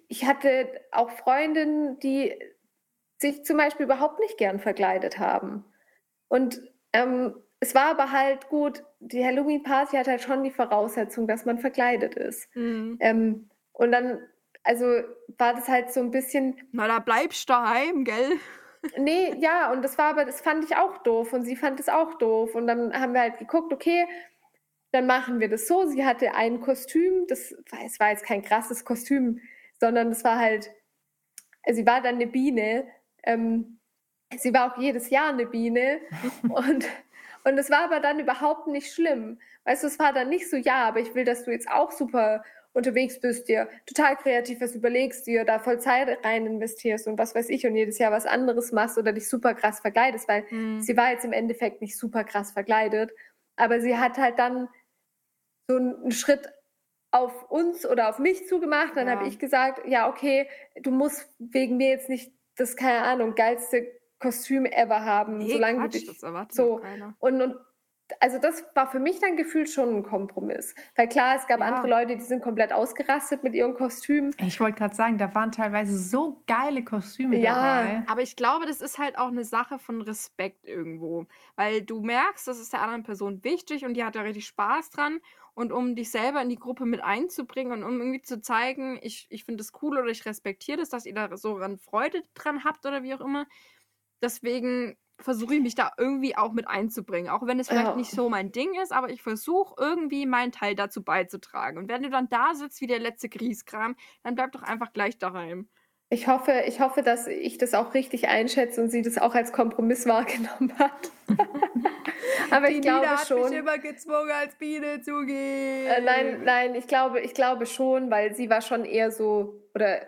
ich hatte auch Freundinnen, die sich zum Beispiel überhaupt nicht gern verkleidet haben. Und ähm, es war aber halt gut, die Halloween-Party hat halt schon die Voraussetzung, dass man verkleidet ist. Hm. Ähm, und dann, also war das halt so ein bisschen, Na, da bleibst du daheim, gell? nee, ja, und das war aber, das fand ich auch doof und sie fand es auch doof. Und dann haben wir halt geguckt, okay, dann machen wir das so. Sie hatte ein Kostüm, das war, es war jetzt kein krasses Kostüm, sondern es war halt, sie war dann eine Biene. Ähm, sie war auch jedes Jahr eine Biene. und, und es war aber dann überhaupt nicht schlimm. Weißt du, es war dann nicht so, ja, aber ich will, dass du jetzt auch super unterwegs bist, dir total kreativ was überlegst, dir da voll Zeit rein investierst und was weiß ich und jedes Jahr was anderes machst oder dich super krass verkleidest, weil Hm. sie war jetzt im Endeffekt nicht super krass verkleidet, aber sie hat halt dann so einen Schritt auf uns oder auf mich zugemacht. Dann Ja. habe ich gesagt, ja, okay, du musst wegen mir jetzt nicht das, keine Ahnung, geilste Kostüm ever haben, Nee, solange Quatsch, du dich das so- keiner. und, und also das war für mich dann gefühlt schon ein Kompromiss. Weil klar, es gab Ja. andere Leute, die sind komplett ausgerastet mit ihren Kostümen. Ich wollte gerade sagen, da waren teilweise so geile Kostüme Ja. dabei. Aber ich glaube, das ist halt auch eine Sache von Respekt irgendwo. Weil du merkst, das ist der anderen Person wichtig und die hat da richtig Spaß dran. Und um dich selber in die Gruppe mit einzubringen und um irgendwie zu zeigen, ich, ich finde es cool oder ich respektiere das, dass ihr da so ran Freude dran habt oder wie auch immer. Deswegen versuche ich mich da irgendwie auch mit einzubringen. Auch wenn es vielleicht Ja. nicht so mein Ding ist, aber ich versuche irgendwie meinen Teil dazu beizutragen. Und wenn du dann da sitzt wie der letzte Grieskram, dann bleib doch einfach gleich daheim. Ich hoffe, ich hoffe, dass ich das auch richtig einschätze und sie das auch als Kompromiss wahrgenommen hat. Aber ich glaube schon. immer gezwungen, als Biene zu gehen. Äh, nein, nein, ich glaube, ich glaube schon, weil sie war schon eher so, oder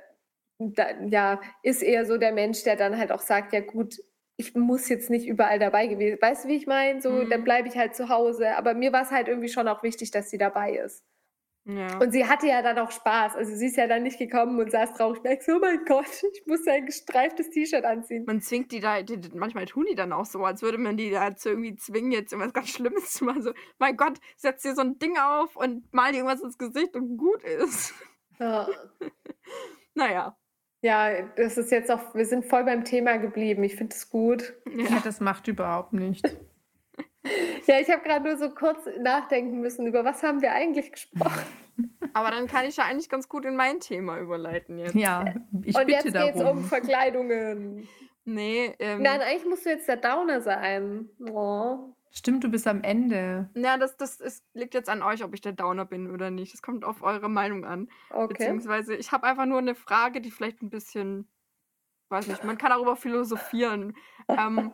da, ja, ist eher so der Mensch, der dann halt auch sagt, ja gut, ich muss jetzt nicht überall dabei gewesen. Weißt du, wie ich meine? So, Mhm. dann bleibe ich halt zu Hause. Aber mir war es halt irgendwie schon auch wichtig, dass sie dabei ist. Ja. Und sie hatte ja dann auch Spaß. Also sie ist ja dann nicht gekommen und saß traurig da. Ich so, oh mein Gott, ich muss ein gestreiftes T-Shirt anziehen. Man zwingt die da, die, die- manchmal tun die dann auch so, als würde man die dazu irgendwie zwingen, jetzt irgendwas ganz Schlimmes zu machen. So, mein Gott, setz dir so ein Ding auf und mal dir irgendwas ins Gesicht und gut ist. Ja. Naja. Ja, das ist jetzt auch, wir sind voll beim Thema geblieben. Ich finde es gut. Ja, das macht überhaupt nichts. Ja, ich habe gerade nur so kurz nachdenken müssen, über was haben wir eigentlich gesprochen. Aber dann kann ich ja eigentlich ganz gut in mein Thema überleiten jetzt. Ja, ich und bitte jetzt geht es um darum. Verkleidungen. Nee, ähm, Nein, eigentlich musst du jetzt der Downer sein. Oh. Stimmt, du bist am Ende. na, das, das ist, liegt jetzt an euch, ob ich der Downer bin oder nicht. Das kommt auf eure Meinung an. Okay. Beziehungsweise, ich habe einfach nur eine Frage, die vielleicht ein bisschen, weiß nicht, man kann darüber philosophieren. ähm,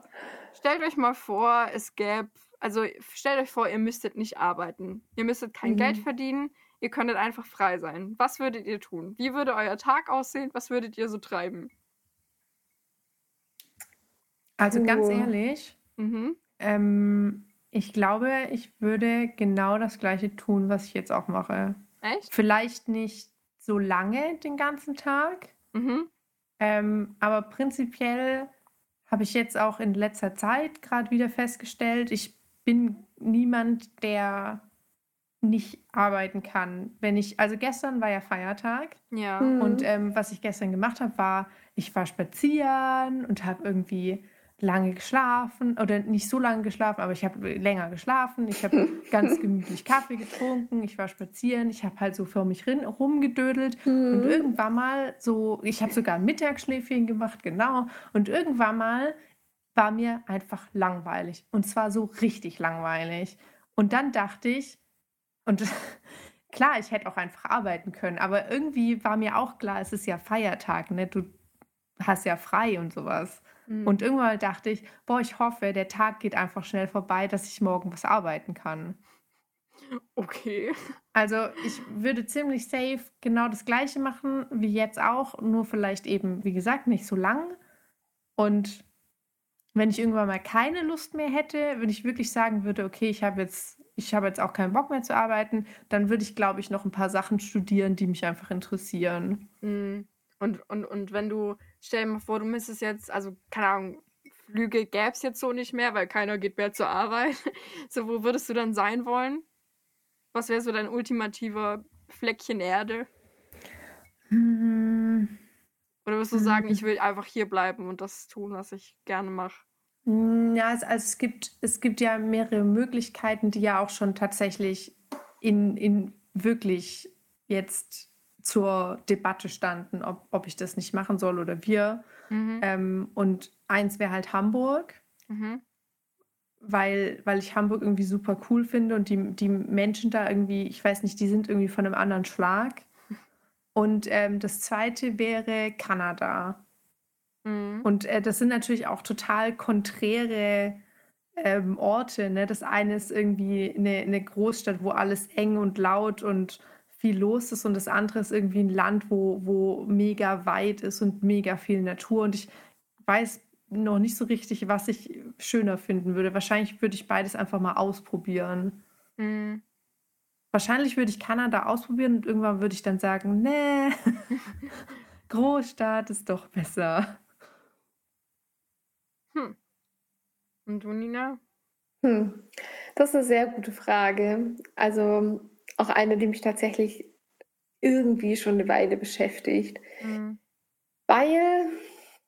stellt euch mal vor, es gäbe, also stellt euch vor, ihr müsstet nicht arbeiten. Ihr müsstet kein Mhm. Geld verdienen. Ihr könntet einfach frei sein. Was würdet ihr tun? Wie würde euer Tag aussehen? Was würdet ihr so treiben? Also ganz Puh. ehrlich, Mhm. Ähm, ich glaube, ich würde genau das Gleiche tun, was ich jetzt auch mache. Echt? Vielleicht nicht so lange den ganzen Tag, Mhm. ähm, aber prinzipiell habe ich jetzt auch in letzter Zeit gerade wieder festgestellt, ich bin niemand, der nicht arbeiten kann. Wenn ich, also gestern war ja Feiertag Ja. Hm. und ähm, was ich gestern gemacht habe, war, ich war spazieren und habe irgendwie lange geschlafen oder nicht so lange geschlafen, aber ich habe länger geschlafen. Ich habe ganz gemütlich Kaffee getrunken. Ich war spazieren. Ich habe halt so für mich rin, rumgedödelt und Mhm. irgendwann mal so, ich habe sogar ein Mittagsschläfchen gemacht, genau. Und irgendwann mal war mir einfach langweilig und zwar so richtig langweilig. Und dann dachte ich, und klar, ich hätte auch einfach arbeiten können, aber irgendwie war mir auch klar, es ist ja Feiertag, ne? Du hast ja frei und sowas. Mhm. Und irgendwann dachte ich, boah, ich hoffe, der Tag geht einfach schnell vorbei, dass ich morgen was arbeiten kann. Okay. Also ich würde ziemlich safe genau das gleiche machen wie jetzt auch, nur vielleicht eben, wie gesagt, nicht so lang. Und wenn ich irgendwann mal keine Lust mehr hätte, wenn ich wirklich sagen würde, okay, ich habe jetzt, ich habe jetzt auch keinen Bock mehr zu arbeiten, dann würde ich, glaube ich, noch ein paar Sachen studieren, die mich einfach interessieren. Mhm. Und, und, und wenn du, stell dir mal vor, du müsstest jetzt, also keine Ahnung, Flüge gäbe es jetzt so nicht mehr, weil keiner geht mehr zur Arbeit. So, wo würdest du dann sein wollen? Was wäre so dein ultimativer Fleckchen Erde? Hm, Oder würdest du sagen, ich will einfach hier bleiben und das tun, was ich gerne mache? Ja, es, also es gibt, es gibt ja mehrere Möglichkeiten, die ja auch schon tatsächlich in, in wirklich jetzt zur Debatte standen, ob, ob ich das nicht machen soll oder wir. Mhm. Ähm, und eins wäre halt Hamburg, Mhm. weil, weil ich Hamburg irgendwie super cool finde und die, die Menschen da irgendwie, ich weiß nicht, die sind irgendwie von einem anderen Schlag. Und ähm, das zweite wäre Kanada. Mhm. Und äh, das sind natürlich auch total konträre ähm, Orte. Ne? Das eine ist irgendwie eine, eine Großstadt, wo alles eng und laut und viel los ist. Und das andere ist irgendwie ein Land, wo, wo mega weit ist und mega viel Natur. Und ich weiß noch nicht so richtig, was ich schöner finden würde. Wahrscheinlich würde ich beides einfach mal ausprobieren. Mhm. Wahrscheinlich würde ich Kanada ausprobieren und irgendwann würde ich dann sagen, nee, Großstadt ist doch besser. Hm. Und du, Nina? Hm. Das ist eine sehr gute Frage. Also auch eine, die mich tatsächlich irgendwie schon eine Weile beschäftigt. Mhm. Weil,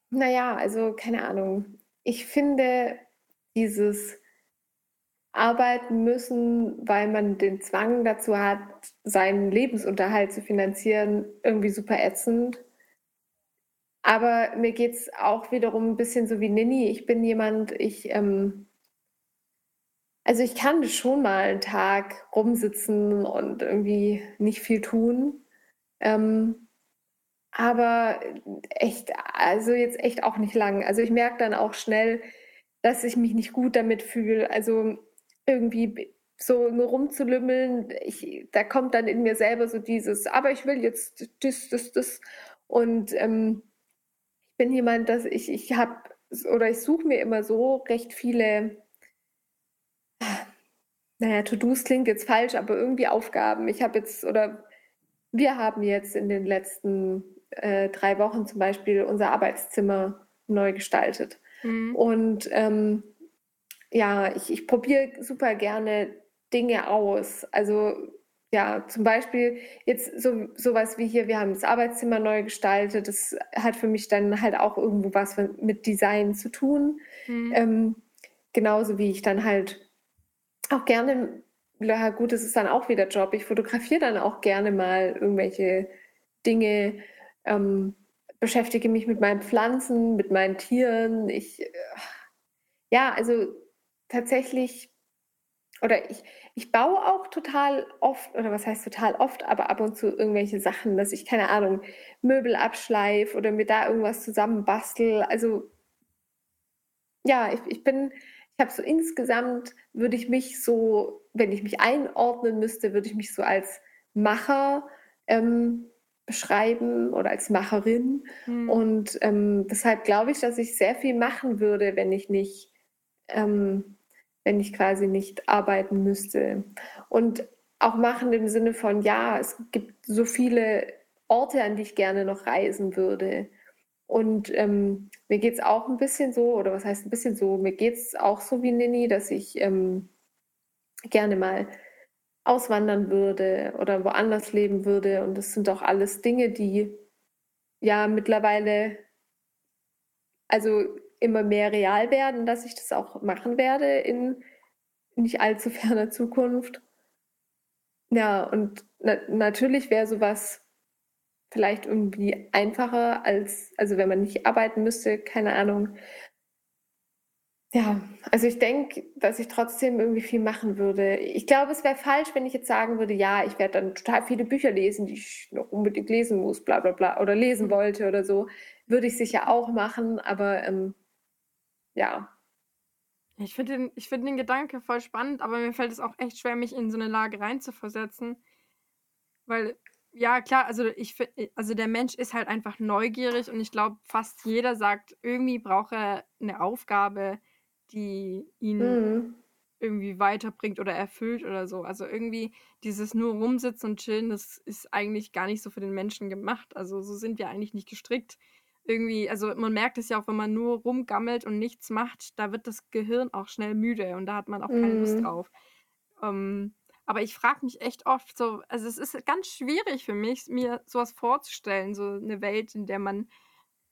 naja, also keine Ahnung. Ich finde dieses Arbeiten müssen, weil man den Zwang dazu hat, seinen Lebensunterhalt zu finanzieren, irgendwie super ätzend. Aber mir geht es auch wiederum ein bisschen so wie Nini. Ich bin jemand, ich, ähm, also ich kann schon mal einen Tag rumsitzen und irgendwie nicht viel tun. Ähm, aber echt, also jetzt echt auch nicht lang. Also ich merke dann auch schnell, dass ich mich nicht gut damit fühle. Also irgendwie so nur rumzulümmeln, ich, da kommt dann in mir selber so dieses, aber ich will jetzt das, das, das. Und ähm, ich bin jemand, dass ich, ich habe oder ich suche mir immer so recht viele naja, To-Dos klingt jetzt falsch, aber irgendwie Aufgaben. Ich habe jetzt, oder wir haben jetzt in den letzten äh, drei Wochen zum Beispiel unser Arbeitszimmer neu gestaltet. Mhm. Und ähm, ja, ich, ich probiere super gerne Dinge aus. Also ja, zum Beispiel jetzt so sowas wie hier, wir haben das Arbeitszimmer neu gestaltet. Das hat für mich dann halt auch irgendwo was mit Design zu tun. Mhm. Ähm, genauso wie ich dann halt auch gerne, ja gut, das ist dann auch wieder Job. Ich fotografiere dann auch gerne mal irgendwelche Dinge, ähm, beschäftige mich mit meinen Pflanzen, mit meinen Tieren. Ich, äh, ja, also tatsächlich, oder ich, ich baue auch total oft, oder was heißt total oft, aber ab und zu irgendwelche Sachen, dass ich, keine Ahnung, Möbel abschleife oder mir da irgendwas zusammenbastel. Also ja, ich, ich bin, ich habe so insgesamt, würde ich mich so, wenn ich mich einordnen müsste, würde ich mich so als Macher ähm, beschreiben oder als Macherin. Mhm. Und ähm, deshalb glaube ich, dass ich sehr viel machen würde, wenn ich nicht, ähm, wenn ich quasi nicht arbeiten müsste. Und auch machen im Sinne von, ja, es gibt so viele Orte, an die ich gerne noch reisen würde. Und ähm, mir geht es auch ein bisschen so, oder was heißt ein bisschen so, mir geht es auch so wie Nini, dass ich ähm, gerne mal auswandern würde oder woanders leben würde. Und das sind doch alles Dinge, die ja mittlerweile also immer mehr real werden, dass ich das auch machen werde in nicht allzu ferner Zukunft. Ja, und na natürlich wäre sowas vielleicht irgendwie einfacher als, also wenn man nicht arbeiten müsste, keine Ahnung. Ja, also ich denke, dass ich trotzdem irgendwie viel machen würde. Ich glaube, es wäre falsch, wenn ich jetzt sagen würde, ja, ich werde dann total viele Bücher lesen, die ich noch unbedingt lesen muss, bla bla bla, oder lesen wollte oder so. Würde ich sicher auch machen, aber ähm, ja. Ich finde den, find den Gedanke voll spannend, aber mir fällt es auch echt schwer, mich in so eine Lage reinzuversetzen. Weil ja, klar, also ich äh, also der Mensch ist halt einfach neugierig und ich glaube, fast jeder sagt, irgendwie braucht er eine Aufgabe, die ihn mhm. irgendwie weiterbringt oder erfüllt oder so. Also irgendwie dieses nur rumsitzen und chillen, das ist eigentlich gar nicht so für den Menschen gemacht. Also so sind wir eigentlich nicht gestrickt. Irgendwie, also man merkt es ja auch, wenn man nur rumgammelt und nichts macht, da wird das Gehirn auch schnell müde und da hat man auch keine mhm. Lust drauf. Ähm, aber ich frage mich echt oft so, also es ist ganz schwierig für mich, mir sowas vorzustellen, so eine Welt, in der man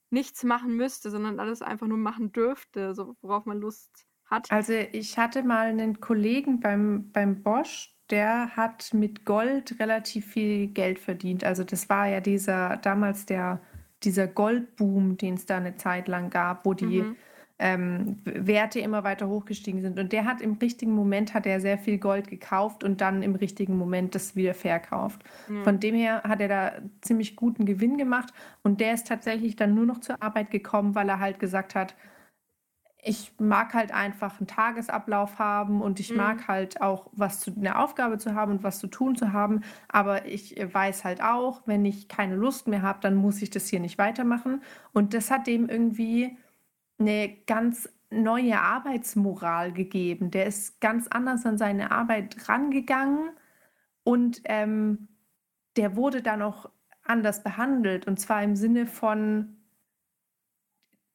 nichts machen müsste, sondern alles einfach nur machen dürfte, so worauf man Lust hat. Also ich hatte mal einen Kollegen beim, beim Bosch, der hat mit Gold relativ viel Geld verdient. Also das war ja dieser damals der dieser Goldboom, den es da eine Zeit lang gab, wo die mhm ähm, Werte immer weiter hochgestiegen sind. Und der hat im richtigen Moment hat er sehr viel Gold gekauft und dann im richtigen Moment das wieder verkauft. Mhm. Von dem her hat er da ziemlich guten Gewinn gemacht und der ist tatsächlich dann nur noch zur Arbeit gekommen, weil er halt gesagt hat, ich mag halt einfach einen Tagesablauf haben und ich mhm. mag halt auch was zu eine Aufgabe zu haben und was zu tun zu haben, aber ich weiß halt auch, wenn ich keine Lust mehr habe, dann muss ich das hier nicht weitermachen und das hat dem irgendwie eine ganz neue Arbeitsmoral gegeben. Der ist ganz anders an seine Arbeit rangegangen und ähm, der wurde dann auch anders behandelt. Und zwar im Sinne von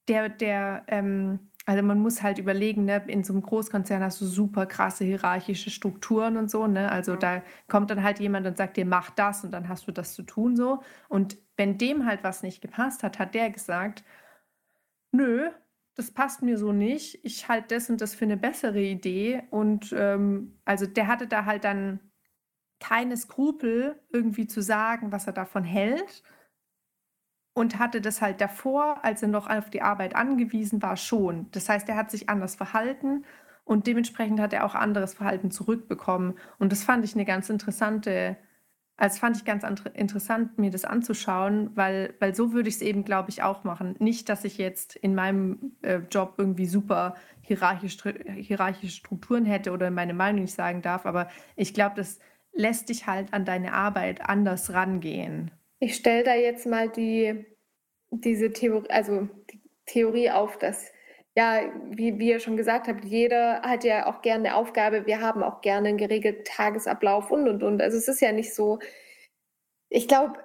der, der, ähm, also man muss halt überlegen, ne, in so einem Großkonzern hast du super krasse hierarchische Strukturen und so, ne? Also da kommt dann halt jemand und sagt dir, mach das und dann hast du das zu tun so. Und wenn dem halt was nicht gepasst hat, hat der gesagt, nö, das passt mir so nicht. Ich halte das und das für eine bessere Idee. Und ähm, also der hatte da halt dann keine Skrupel, irgendwie zu sagen, was er davon hält. Und hatte das halt davor, als er noch auf die Arbeit angewiesen war, schon. Das heißt, er hat sich anders verhalten und dementsprechend hat er auch anderes Verhalten zurückbekommen. Und das fand ich eine ganz interessante also fand ich ganz interessant, mir das anzuschauen, weil, weil so würde ich es eben, glaube ich, auch machen. Nicht, dass ich jetzt in meinem äh, Job irgendwie super hierarchische, hierarchische Strukturen hätte oder meine Meinung nicht sagen darf, aber ich glaube, das lässt dich halt an deine Arbeit anders rangehen. Ich stelle da jetzt mal die, diese Theorie, also die Theorie auf, dass ja, wie, wie ihr schon gesagt habt, jeder hat ja auch gerne eine Aufgabe. Wir haben auch gerne einen geregelten Tagesablauf und, und, und. Also es ist ja nicht so, ich glaube,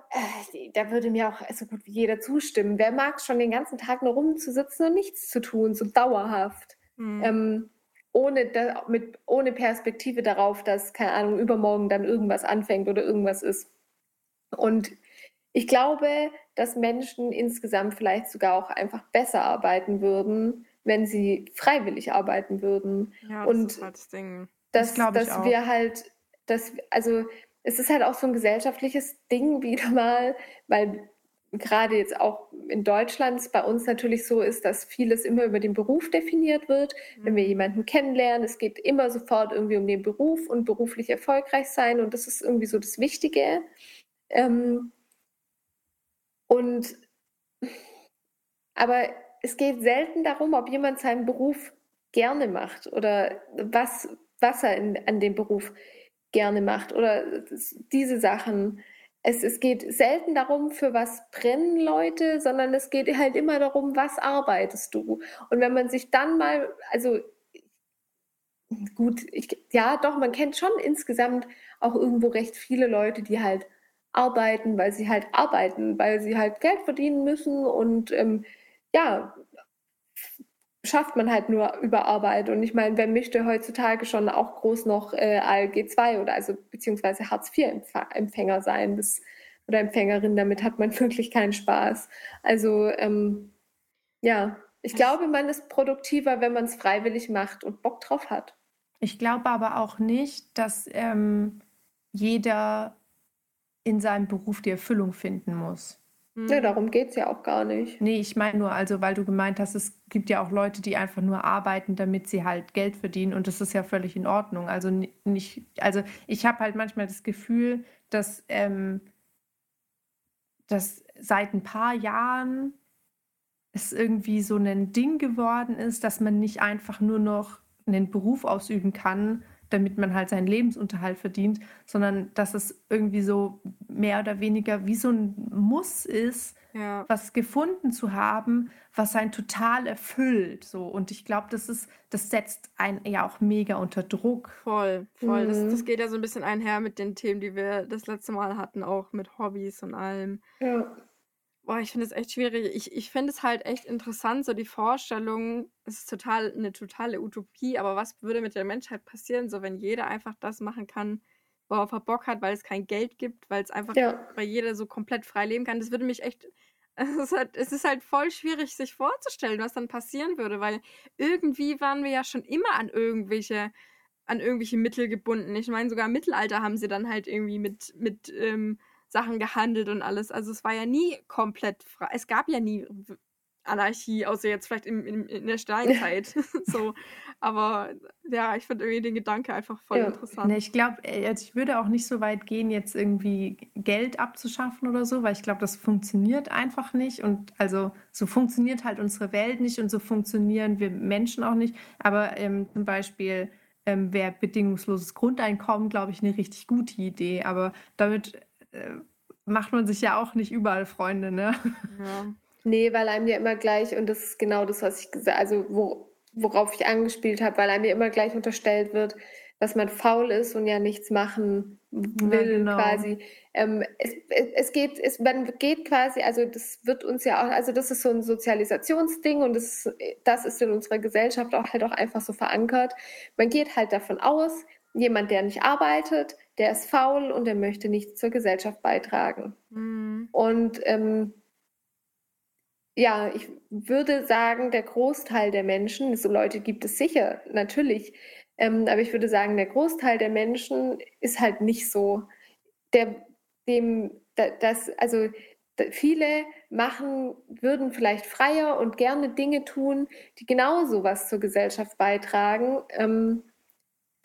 äh, da würde mir auch so gut wie jeder zustimmen. Wer mag schon den ganzen Tag nur rumzusitzen und nichts zu tun, so dauerhaft? Mhm. Ähm, ohne, da, mit, ohne Perspektive darauf, dass, keine Ahnung, übermorgen dann irgendwas anfängt oder irgendwas ist. Und ich glaube, dass Menschen insgesamt vielleicht sogar auch einfach besser arbeiten würden, wenn sie freiwillig arbeiten würden. Ja, das und ist halt das Ding. Dass, das dass wir halt, dass, also es ist halt auch so ein gesellschaftliches Ding wieder mal, weil gerade jetzt auch in Deutschland bei uns natürlich so ist, dass vieles immer über den Beruf definiert wird. Mhm. Wenn wir mhm. jemanden kennenlernen, es geht immer sofort irgendwie um den Beruf und beruflich erfolgreich sein und das ist irgendwie so das Wichtige. Ähm, und aber es geht selten darum, ob jemand seinen Beruf gerne macht oder was, was er in, an dem Beruf gerne macht oder diese Sachen es, es geht selten darum, für was brennen Leute, sondern es geht halt immer darum, was arbeitest du. Und wenn man sich dann mal, also gut, ich, ja, doch, man kennt schon insgesamt auch irgendwo recht viele Leute, die halt arbeiten, weil sie halt arbeiten, weil sie halt Geld verdienen müssen und ähm, ja, schafft man halt nur über Arbeit. Und ich meine, wer möchte heutzutage schon auch groß noch äh, ALG 2 oder also beziehungsweise Hartz IV-Empfänger sein das, oder Empfängerin, damit hat man wirklich keinen Spaß. Also ähm, ja, ich glaube, man ist produktiver, wenn man es freiwillig macht und Bock drauf hat. Ich glaube aber auch nicht, dass ähm, jeder in seinem Beruf die Erfüllung finden muss. Ja, mhm. darum geht es ja auch gar nicht. Nee, ich meine nur, also weil du gemeint hast, es gibt ja auch Leute, die einfach nur arbeiten, damit sie halt Geld verdienen und das ist ja völlig in Ordnung. Also nicht, also ich habe halt manchmal das Gefühl, dass, ähm, dass seit ein paar Jahren es irgendwie so ein Ding geworden ist, dass man nicht einfach nur noch einen Beruf ausüben kann, damit man halt seinen Lebensunterhalt verdient, sondern dass es irgendwie so mehr oder weniger wie so ein Muss ist, ja. was gefunden zu haben, was einen total erfüllt. So. Und ich glaube, das ist, das setzt einen ja auch mega unter Druck. Voll, voll. Mhm. Das, das geht ja so ein bisschen einher mit den Themen, die wir das letzte Mal hatten, auch mit Hobbys und allem. Ja. Boah, ich finde es echt schwierig. Ich, ich finde es halt echt interessant, so die Vorstellung, es ist total eine totale Utopie, aber was würde mit der Menschheit passieren, so wenn jeder einfach das machen kann, worauf er Bock hat, weil es kein Geld gibt, weil es einfach, ja. weil jeder so komplett frei leben kann. Das würde mich echt, es ist, halt, es ist halt voll schwierig, sich vorzustellen, was dann passieren würde, weil irgendwie waren wir ja schon immer an irgendwelche, an irgendwelche Mittel gebunden. Ich meine, sogar im Mittelalter haben sie dann halt irgendwie mit, mit, ähm, Sachen gehandelt und alles. Also es war ja nie komplett frei. Es gab ja nie Anarchie, außer jetzt vielleicht in, in, in der Steinzeit. so. Aber ja, ich finde irgendwie den Gedanke einfach voll ja. interessant. ich glaube, äh, also ich würde auch nicht so weit gehen, jetzt irgendwie Geld abzuschaffen oder so, weil ich glaube, das funktioniert einfach nicht. Und also so funktioniert halt unsere Welt nicht und so funktionieren wir Menschen auch nicht. Aber ähm, zum Beispiel ähm, wäre bedingungsloses Grundeinkommen, glaube ich, eine richtig gute Idee. Aber damit äh, macht man sich ja auch nicht überall Freunde, ne? Ja. Nee, weil einem ja immer gleich, und das ist genau das, was ich gesagt also wo, worauf ich angespielt habe, weil einem ja immer gleich unterstellt wird, dass man faul ist und ja nichts machen will, ja, genau. quasi. Ähm, es, es, geht, es, man geht quasi, also das wird uns ja auch, also das ist so ein Sozialisationsding und das, das ist in unserer Gesellschaft auch halt auch einfach so verankert. Man geht halt davon aus, jemand, der nicht arbeitet, der ist faul und der möchte nichts zur Gesellschaft beitragen. Mhm. Und ähm, ja, ich würde sagen, der Großteil der Menschen, so Leute gibt es sicher, natürlich, ähm, aber ich würde sagen, der Großteil der Menschen ist halt nicht so. Der, dem, das, also viele machen, würden vielleicht freier und gerne Dinge tun, die genauso was zur Gesellschaft beitragen. Ähm,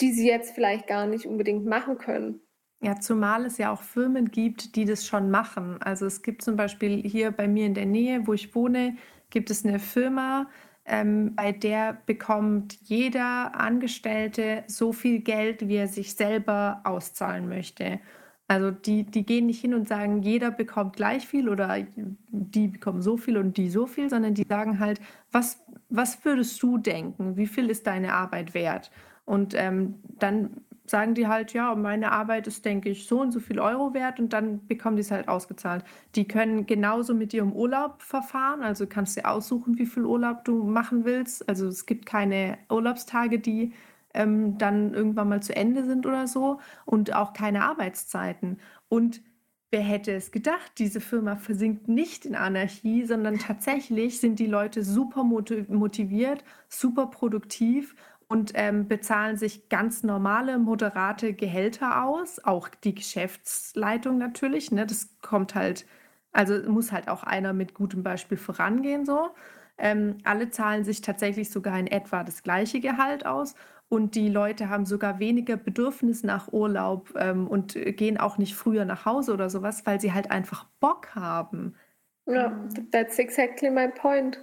die sie jetzt vielleicht gar nicht unbedingt machen können. Ja, zumal es ja auch Firmen gibt, die das schon machen. Also es gibt zum Beispiel hier bei mir in der Nähe, wo ich wohne, gibt es eine Firma, ähm, bei der bekommt jeder Angestellte so viel Geld, wie er sich selber auszahlen möchte. Also die, die gehen nicht hin und sagen, jeder bekommt gleich viel oder die bekommen so viel und die so viel, sondern die sagen halt, was, was würdest du denken? Wie viel ist deine Arbeit wert? Und ähm, dann sagen die halt, ja, meine Arbeit ist, denke ich, so und so viel Euro wert und dann bekommen die es halt ausgezahlt. Die können genauso mit ihrem Urlaub verfahren, also kannst du aussuchen, wie viel Urlaub du machen willst. Also es gibt keine Urlaubstage, die ähm, dann irgendwann mal zu Ende sind oder so und auch keine Arbeitszeiten. Und wer hätte es gedacht, diese Firma versinkt nicht in Anarchie, sondern tatsächlich sind die Leute super motiviert, super produktiv und ähm, bezahlen sich ganz normale, moderate Gehälter aus. Auch die Geschäftsleitung natürlich. Ne? Das kommt halt, also muss halt auch einer mit gutem Beispiel vorangehen so. Ähm, alle zahlen sich tatsächlich sogar in etwa das gleiche Gehalt aus und die Leute haben sogar weniger Bedürfnis nach Urlaub ähm, und gehen auch nicht früher nach Hause oder sowas, weil sie halt einfach Bock haben. Ja, that's exactly my point.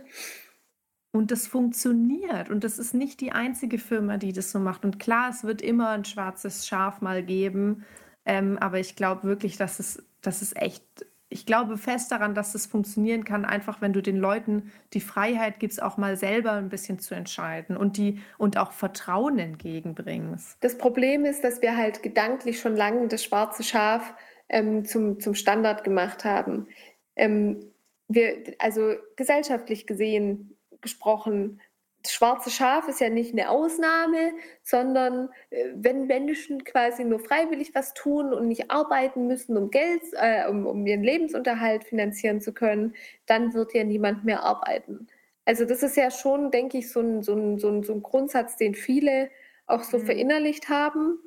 Und das funktioniert. Und das ist nicht die einzige Firma, die das so macht. Und klar, es wird immer ein schwarzes Schaf mal geben. Ähm, aber ich glaube wirklich, dass es, dass es echt ich glaube fest daran, dass es funktionieren kann, einfach wenn du den Leuten die Freiheit gibst, auch mal selber ein bisschen zu entscheiden und die und auch Vertrauen entgegenbringst. Das Problem ist, dass wir halt gedanklich schon lange das schwarze Schaf ähm, zum, zum Standard gemacht haben. Ähm, wir, also gesellschaftlich gesehen gesprochen, das schwarze Schaf ist ja nicht eine Ausnahme, sondern äh, wenn Menschen quasi nur freiwillig was tun und nicht arbeiten müssen, um Geld, äh, um, um ihren Lebensunterhalt finanzieren zu können, dann wird ja niemand mehr arbeiten. Also das ist ja schon, denke ich, so ein, so ein, so ein, so ein Grundsatz, den viele auch so mhm. verinnerlicht haben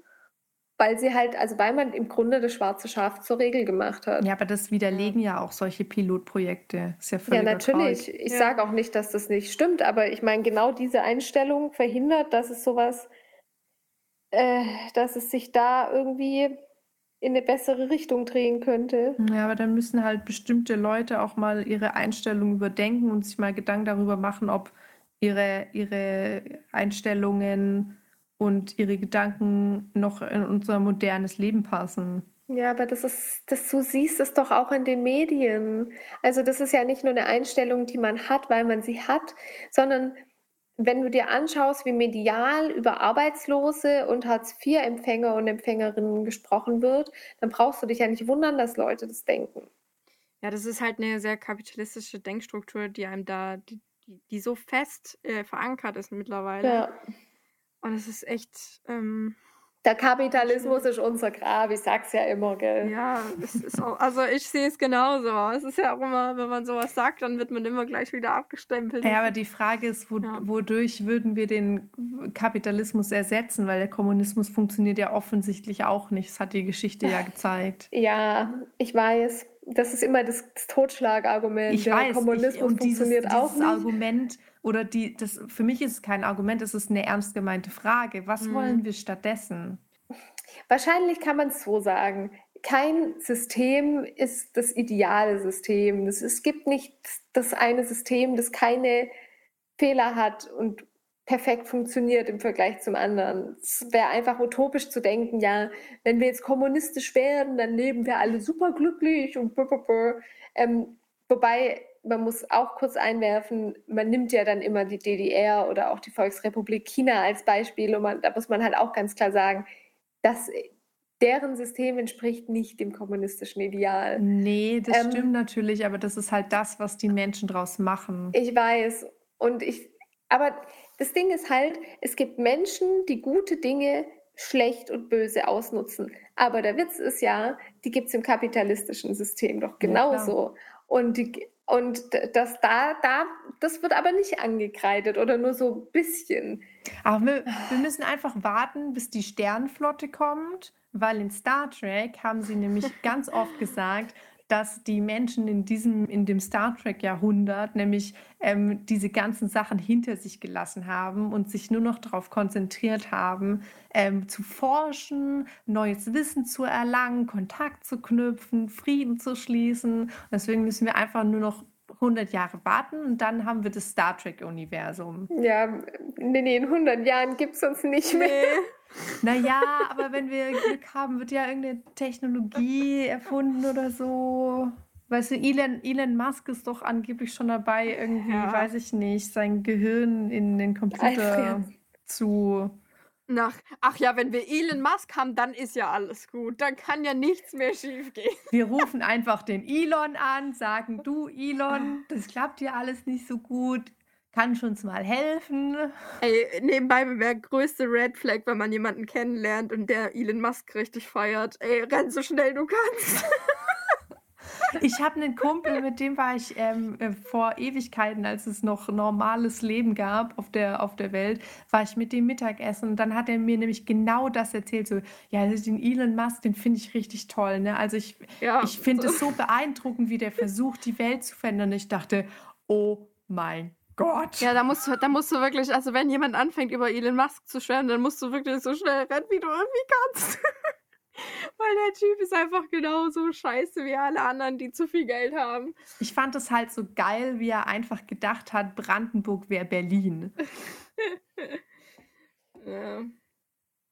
weil sie halt, also weil man im Grunde das schwarze Schaf zur Regel gemacht hat. Ja, aber das widerlegen ja, ja auch solche Pilotprojekte. Ist ja, völlig ja natürlich. Traurig. Ich ja. sage auch nicht, dass das nicht stimmt, aber ich meine, genau diese Einstellung verhindert, dass es sowas, äh, dass es sich da irgendwie in eine bessere Richtung drehen könnte. Ja, aber dann müssen halt bestimmte Leute auch mal ihre Einstellung überdenken und sich mal Gedanken darüber machen, ob ihre, ihre Einstellungen und ihre Gedanken noch in unser modernes Leben passen. Ja, aber das ist, das, du siehst es doch auch in den Medien. Also das ist ja nicht nur eine Einstellung, die man hat, weil man sie hat, sondern wenn du dir anschaust, wie medial über Arbeitslose und Hartz-IV-Empfänger und Empfängerinnen gesprochen wird, dann brauchst du dich ja nicht wundern, dass Leute das denken. Ja, das ist halt eine sehr kapitalistische Denkstruktur, die einem da, die, die, so fest äh, verankert ist mittlerweile. Ja. Und es ist echt. Ähm, der Kapitalismus ist unser Grab, ich sag's ja immer, gell? Ja, es ist auch, also ich sehe es genauso. Es ist ja auch immer, wenn man sowas sagt, dann wird man immer gleich wieder abgestempelt. Ja, aber die Frage ist, wo, ja. wodurch würden wir den Kapitalismus ersetzen? Weil der Kommunismus funktioniert ja offensichtlich auch nicht. Das hat die Geschichte ja gezeigt. Ja, ich weiß. Das ist immer das, das Totschlagargument. Ich der weiß, Kommunismus ich, und funktioniert dieses, auch dieses nicht. Argument oder die, das, für mich ist es kein Argument, es ist eine ernst gemeinte Frage. Was mhm. wollen wir stattdessen? Wahrscheinlich kann man es so sagen. Kein System ist das ideale System. Es gibt nicht das eine System, das keine Fehler hat und perfekt funktioniert im Vergleich zum anderen. Es wäre einfach utopisch zu denken, ja, wenn wir jetzt kommunistisch werden, dann leben wir alle super glücklich und ähm, wobei man muss auch kurz einwerfen, man nimmt ja dann immer die DDR oder auch die Volksrepublik China als Beispiel und man, da muss man halt auch ganz klar sagen, dass deren System entspricht nicht dem kommunistischen Ideal. Nee, das ähm, stimmt natürlich, aber das ist halt das, was die Menschen draus machen. Ich weiß. Und ich, aber das Ding ist halt, es gibt Menschen, die gute Dinge schlecht und böse ausnutzen. Aber der Witz ist ja, die gibt es im kapitalistischen System doch genauso. Ja, und die, und das da, da, das wird aber nicht angekreidet oder nur so ein bisschen. Aber wir, wir müssen einfach warten, bis die Sternflotte kommt, weil in Star Trek haben sie nämlich ganz oft gesagt, dass die Menschen in diesem, in dem Star Trek-Jahrhundert nämlich ähm, diese ganzen Sachen hinter sich gelassen haben und sich nur noch darauf konzentriert haben, ähm, zu forschen, neues Wissen zu erlangen, Kontakt zu knüpfen, Frieden zu schließen. Und deswegen müssen wir einfach nur noch 100 Jahre warten und dann haben wir das Star Trek-Universum. Ja, nee, nee, in 100 Jahren gibt es uns nicht mehr. Naja, aber wenn wir Glück haben, wird ja irgendeine Technologie erfunden oder so. Weißt du, Elon, Elon Musk ist doch angeblich schon dabei, irgendwie, Ja. weiß ich nicht, sein Gehirn in den Computer zu. Nach, ach ja, wenn wir Elon Musk haben, dann ist ja alles gut. Dann kann ja nichts mehr schiefgehen. Wir rufen einfach den Elon an, sagen, du Elon, das klappt ja alles nicht so gut. Kannst du uns mal helfen? Ey, nebenbei wäre größte Red Flag, wenn man jemanden kennenlernt und der Elon Musk richtig feiert. Ey, renn so schnell du kannst. Ich habe einen Kumpel, mit dem war ich ähm, äh, vor Ewigkeiten, als es noch normales Leben gab auf der, auf der Welt, war ich mit dem Mittagessen und dann hat er mir nämlich genau das erzählt, so, ja, den Elon Musk, den finde ich richtig toll, ne? Also ich, Ja, ich finde es so beeindruckend, wie der versucht, die Welt zu verändern. Ich dachte, oh mein Gott. Ja, da musst, du, da musst du wirklich, also wenn jemand anfängt, über Elon Musk zu schwärmen, dann musst du wirklich so schnell rennen, wie du irgendwie kannst. Weil der Typ ist einfach genauso scheiße wie alle anderen, die zu viel Geld haben. Ich fand es halt so geil, wie er einfach gedacht hat, Brandenburg wäre Berlin. Ja.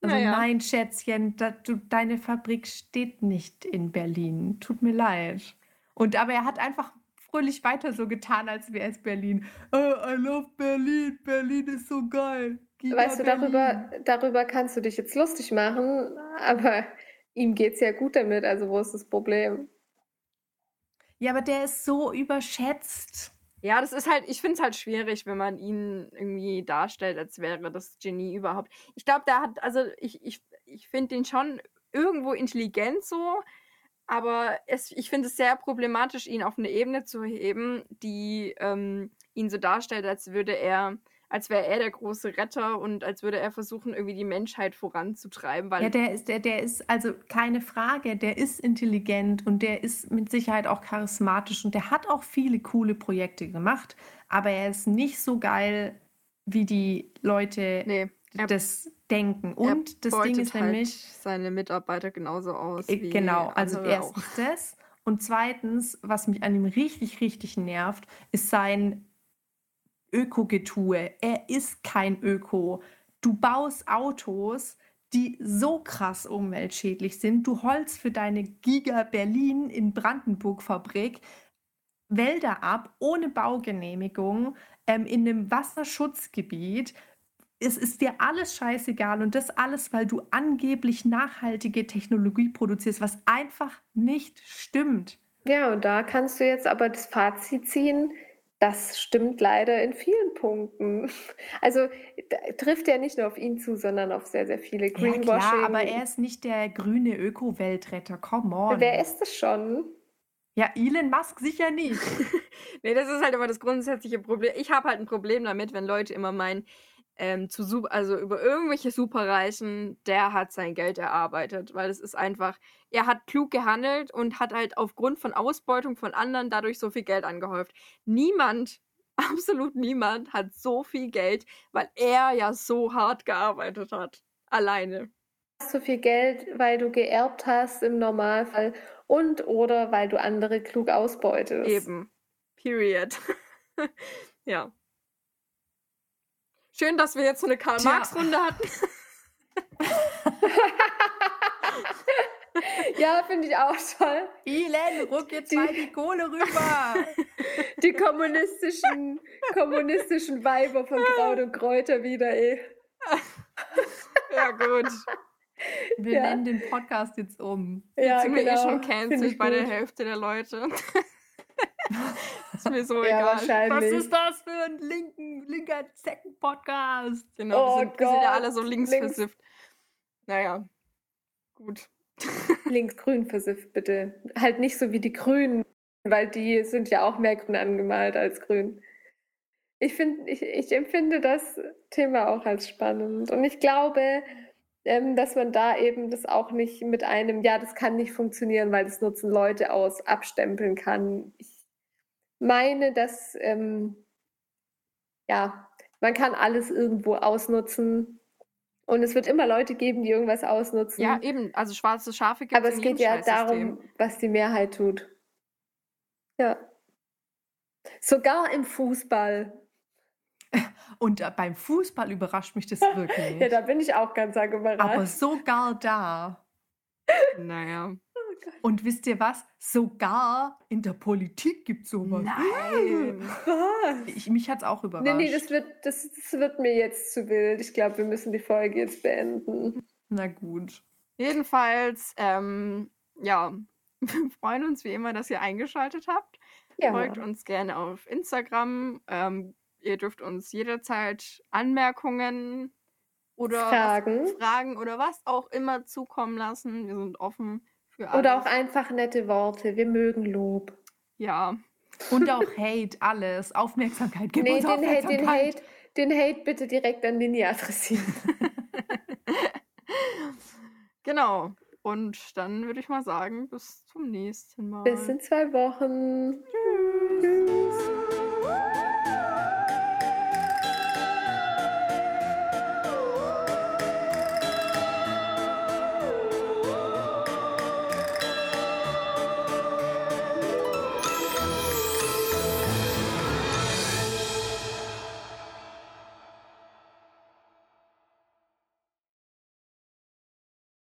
Also Naja. nein, Schätzchen, da, du, deine Fabrik steht nicht in Berlin. Tut mir leid. Und aber er hat einfach fröhlich weiter so getan, als wäre es Berlin. Oh, I love Berlin. Berlin ist so geil. Giga Weißt du, Berlin. darüber, darüber kannst du dich jetzt lustig machen, aber ihm geht's ja gut damit. Also wo ist das Problem? Ja, aber der ist so überschätzt. Ja, das ist halt, ich finde es halt schwierig, wenn man ihn irgendwie darstellt, als wäre das Genie überhaupt. Ich glaube, der hat, also ich, ich, ich finde den schon irgendwo intelligent so, aber es, ich finde es sehr problematisch, ihn auf eine Ebene zu heben, die ähm, ihn so darstellt, als würde er, als wäre er der große Retter und als würde er versuchen, irgendwie die Menschheit voranzutreiben, Ja, der ist, der, der ist, also keine Frage, der ist intelligent und der ist mit Sicherheit auch charismatisch und der hat auch viele coole Projekte gemacht, aber er ist nicht so geil, wie die Leute nee, er, denken. er Und das Ding ist halt nämlich, seine Mitarbeiter genauso aus. äh, wie genau, also andere auch. erstens das und zweitens, was mich an ihm richtig, richtig nervt, ist sein Öko-Getue. Er ist kein Öko. Du baust Autos, die so krass umweltschädlich sind. Du holst für deine Giga Berlin in Brandenburg Fabrik Wälder ab ohne Baugenehmigung ähm, in einem Wasserschutzgebiet. Es ist dir alles scheißegal und das alles, weil du angeblich nachhaltige Technologie produzierst, was einfach nicht stimmt. Ja, und da kannst du jetzt aber das Fazit ziehen, das stimmt leider in vielen Punkten. Also da- trifft ja nicht nur auf ihn zu, sondern auf sehr, sehr viele Ja, klar, Greenwashing. aber er ist nicht der grüne Öko-Weltretter. Come on. Wer ist es schon? Ja, Elon Musk sicher nicht. Nee, das ist halt aber das grundsätzliche Problem. Ich habe halt ein Problem damit, wenn Leute immer meinen, ähm, zu also über irgendwelche Superreichen, der hat sein Geld erarbeitet, weil es ist einfach, er hat klug gehandelt und hat halt aufgrund von Ausbeutung von anderen dadurch so viel Geld angehäuft. Niemand, absolut niemand hat so viel Geld, weil er ja so hart gearbeitet hat. Alleine. Hast du viel Geld, weil du geerbt hast im Normalfall und oder weil du andere klug ausbeutest? Eben. Period. ja. Schön, dass wir jetzt so eine. Karl-Marx-Runde hatten. Ja, finde ich auch toll. Elon, ruck jetzt mal die Kohle rüber. Die kommunistischen, kommunistischen Weiber von Kraut und Kräuter wieder, eh. Ja, gut. Wir Ja. nennen den Podcast jetzt um. Ja, sind wir eh genau. schon ich bei der. Hälfte der Leute. ist mir so Ja, egal. Was wahrscheinlich. ist das für ein linken, linker Zecken-Podcast? Genau, Oh wir, sind, wir sind ja alle so links, links. versifft. Naja, gut. Linksgrün versifft, bitte. Halt nicht so wie die Grünen, weil die sind ja auch mehr grün angemalt als grün. Ich finde, ich, ich empfinde das Thema auch als spannend. Und ich glaube, ähm, dass man da eben das auch nicht mit einem, ja, das kann nicht funktionieren, weil das nutzen Leute aus, abstempeln kann. Ich meine, dass, ähm, ja, man kann alles irgendwo ausnutzen. Und es wird immer Leute geben, die irgendwas ausnutzen. Ja, eben. Also schwarze Schafe gibt Aber es es in jedem geht ja darum, was die Mehrheit tut. Ja. Sogar im Fußball. Und äh, beim Fußball überrascht mich das wirklich. Ja, da bin ich auch ganz arg Aber sogar da. Naja. Und wisst ihr was? Sogar in der Politik gibt es sowas. Nein. Was? Ich, mich hat es auch überrascht. Nee, nee, das wird, das, das wird mir jetzt zu wild. Ich glaube, wir müssen die Folge jetzt beenden. Na gut. Jedenfalls, ähm, ja, wir freuen uns wie immer, dass ihr eingeschaltet habt. Ja. Folgt uns gerne auf Instagram. Ähm, ihr dürft uns jederzeit Anmerkungen oder Fragen. Fragen oder was auch immer zukommen lassen. Wir sind offen für alles. Oder auch einfach nette Worte. Wir mögen Lob. ja. Und auch Hate, alles. Aufmerksamkeit. Gib nee, uns den Hate, den, Aufmerksamkeit. Hate, den Hate bitte direkt an Nini adressieren. Genau. Und dann würde ich mal sagen, bis zum nächsten Mal. Bis in zwei Wochen. Tschüss.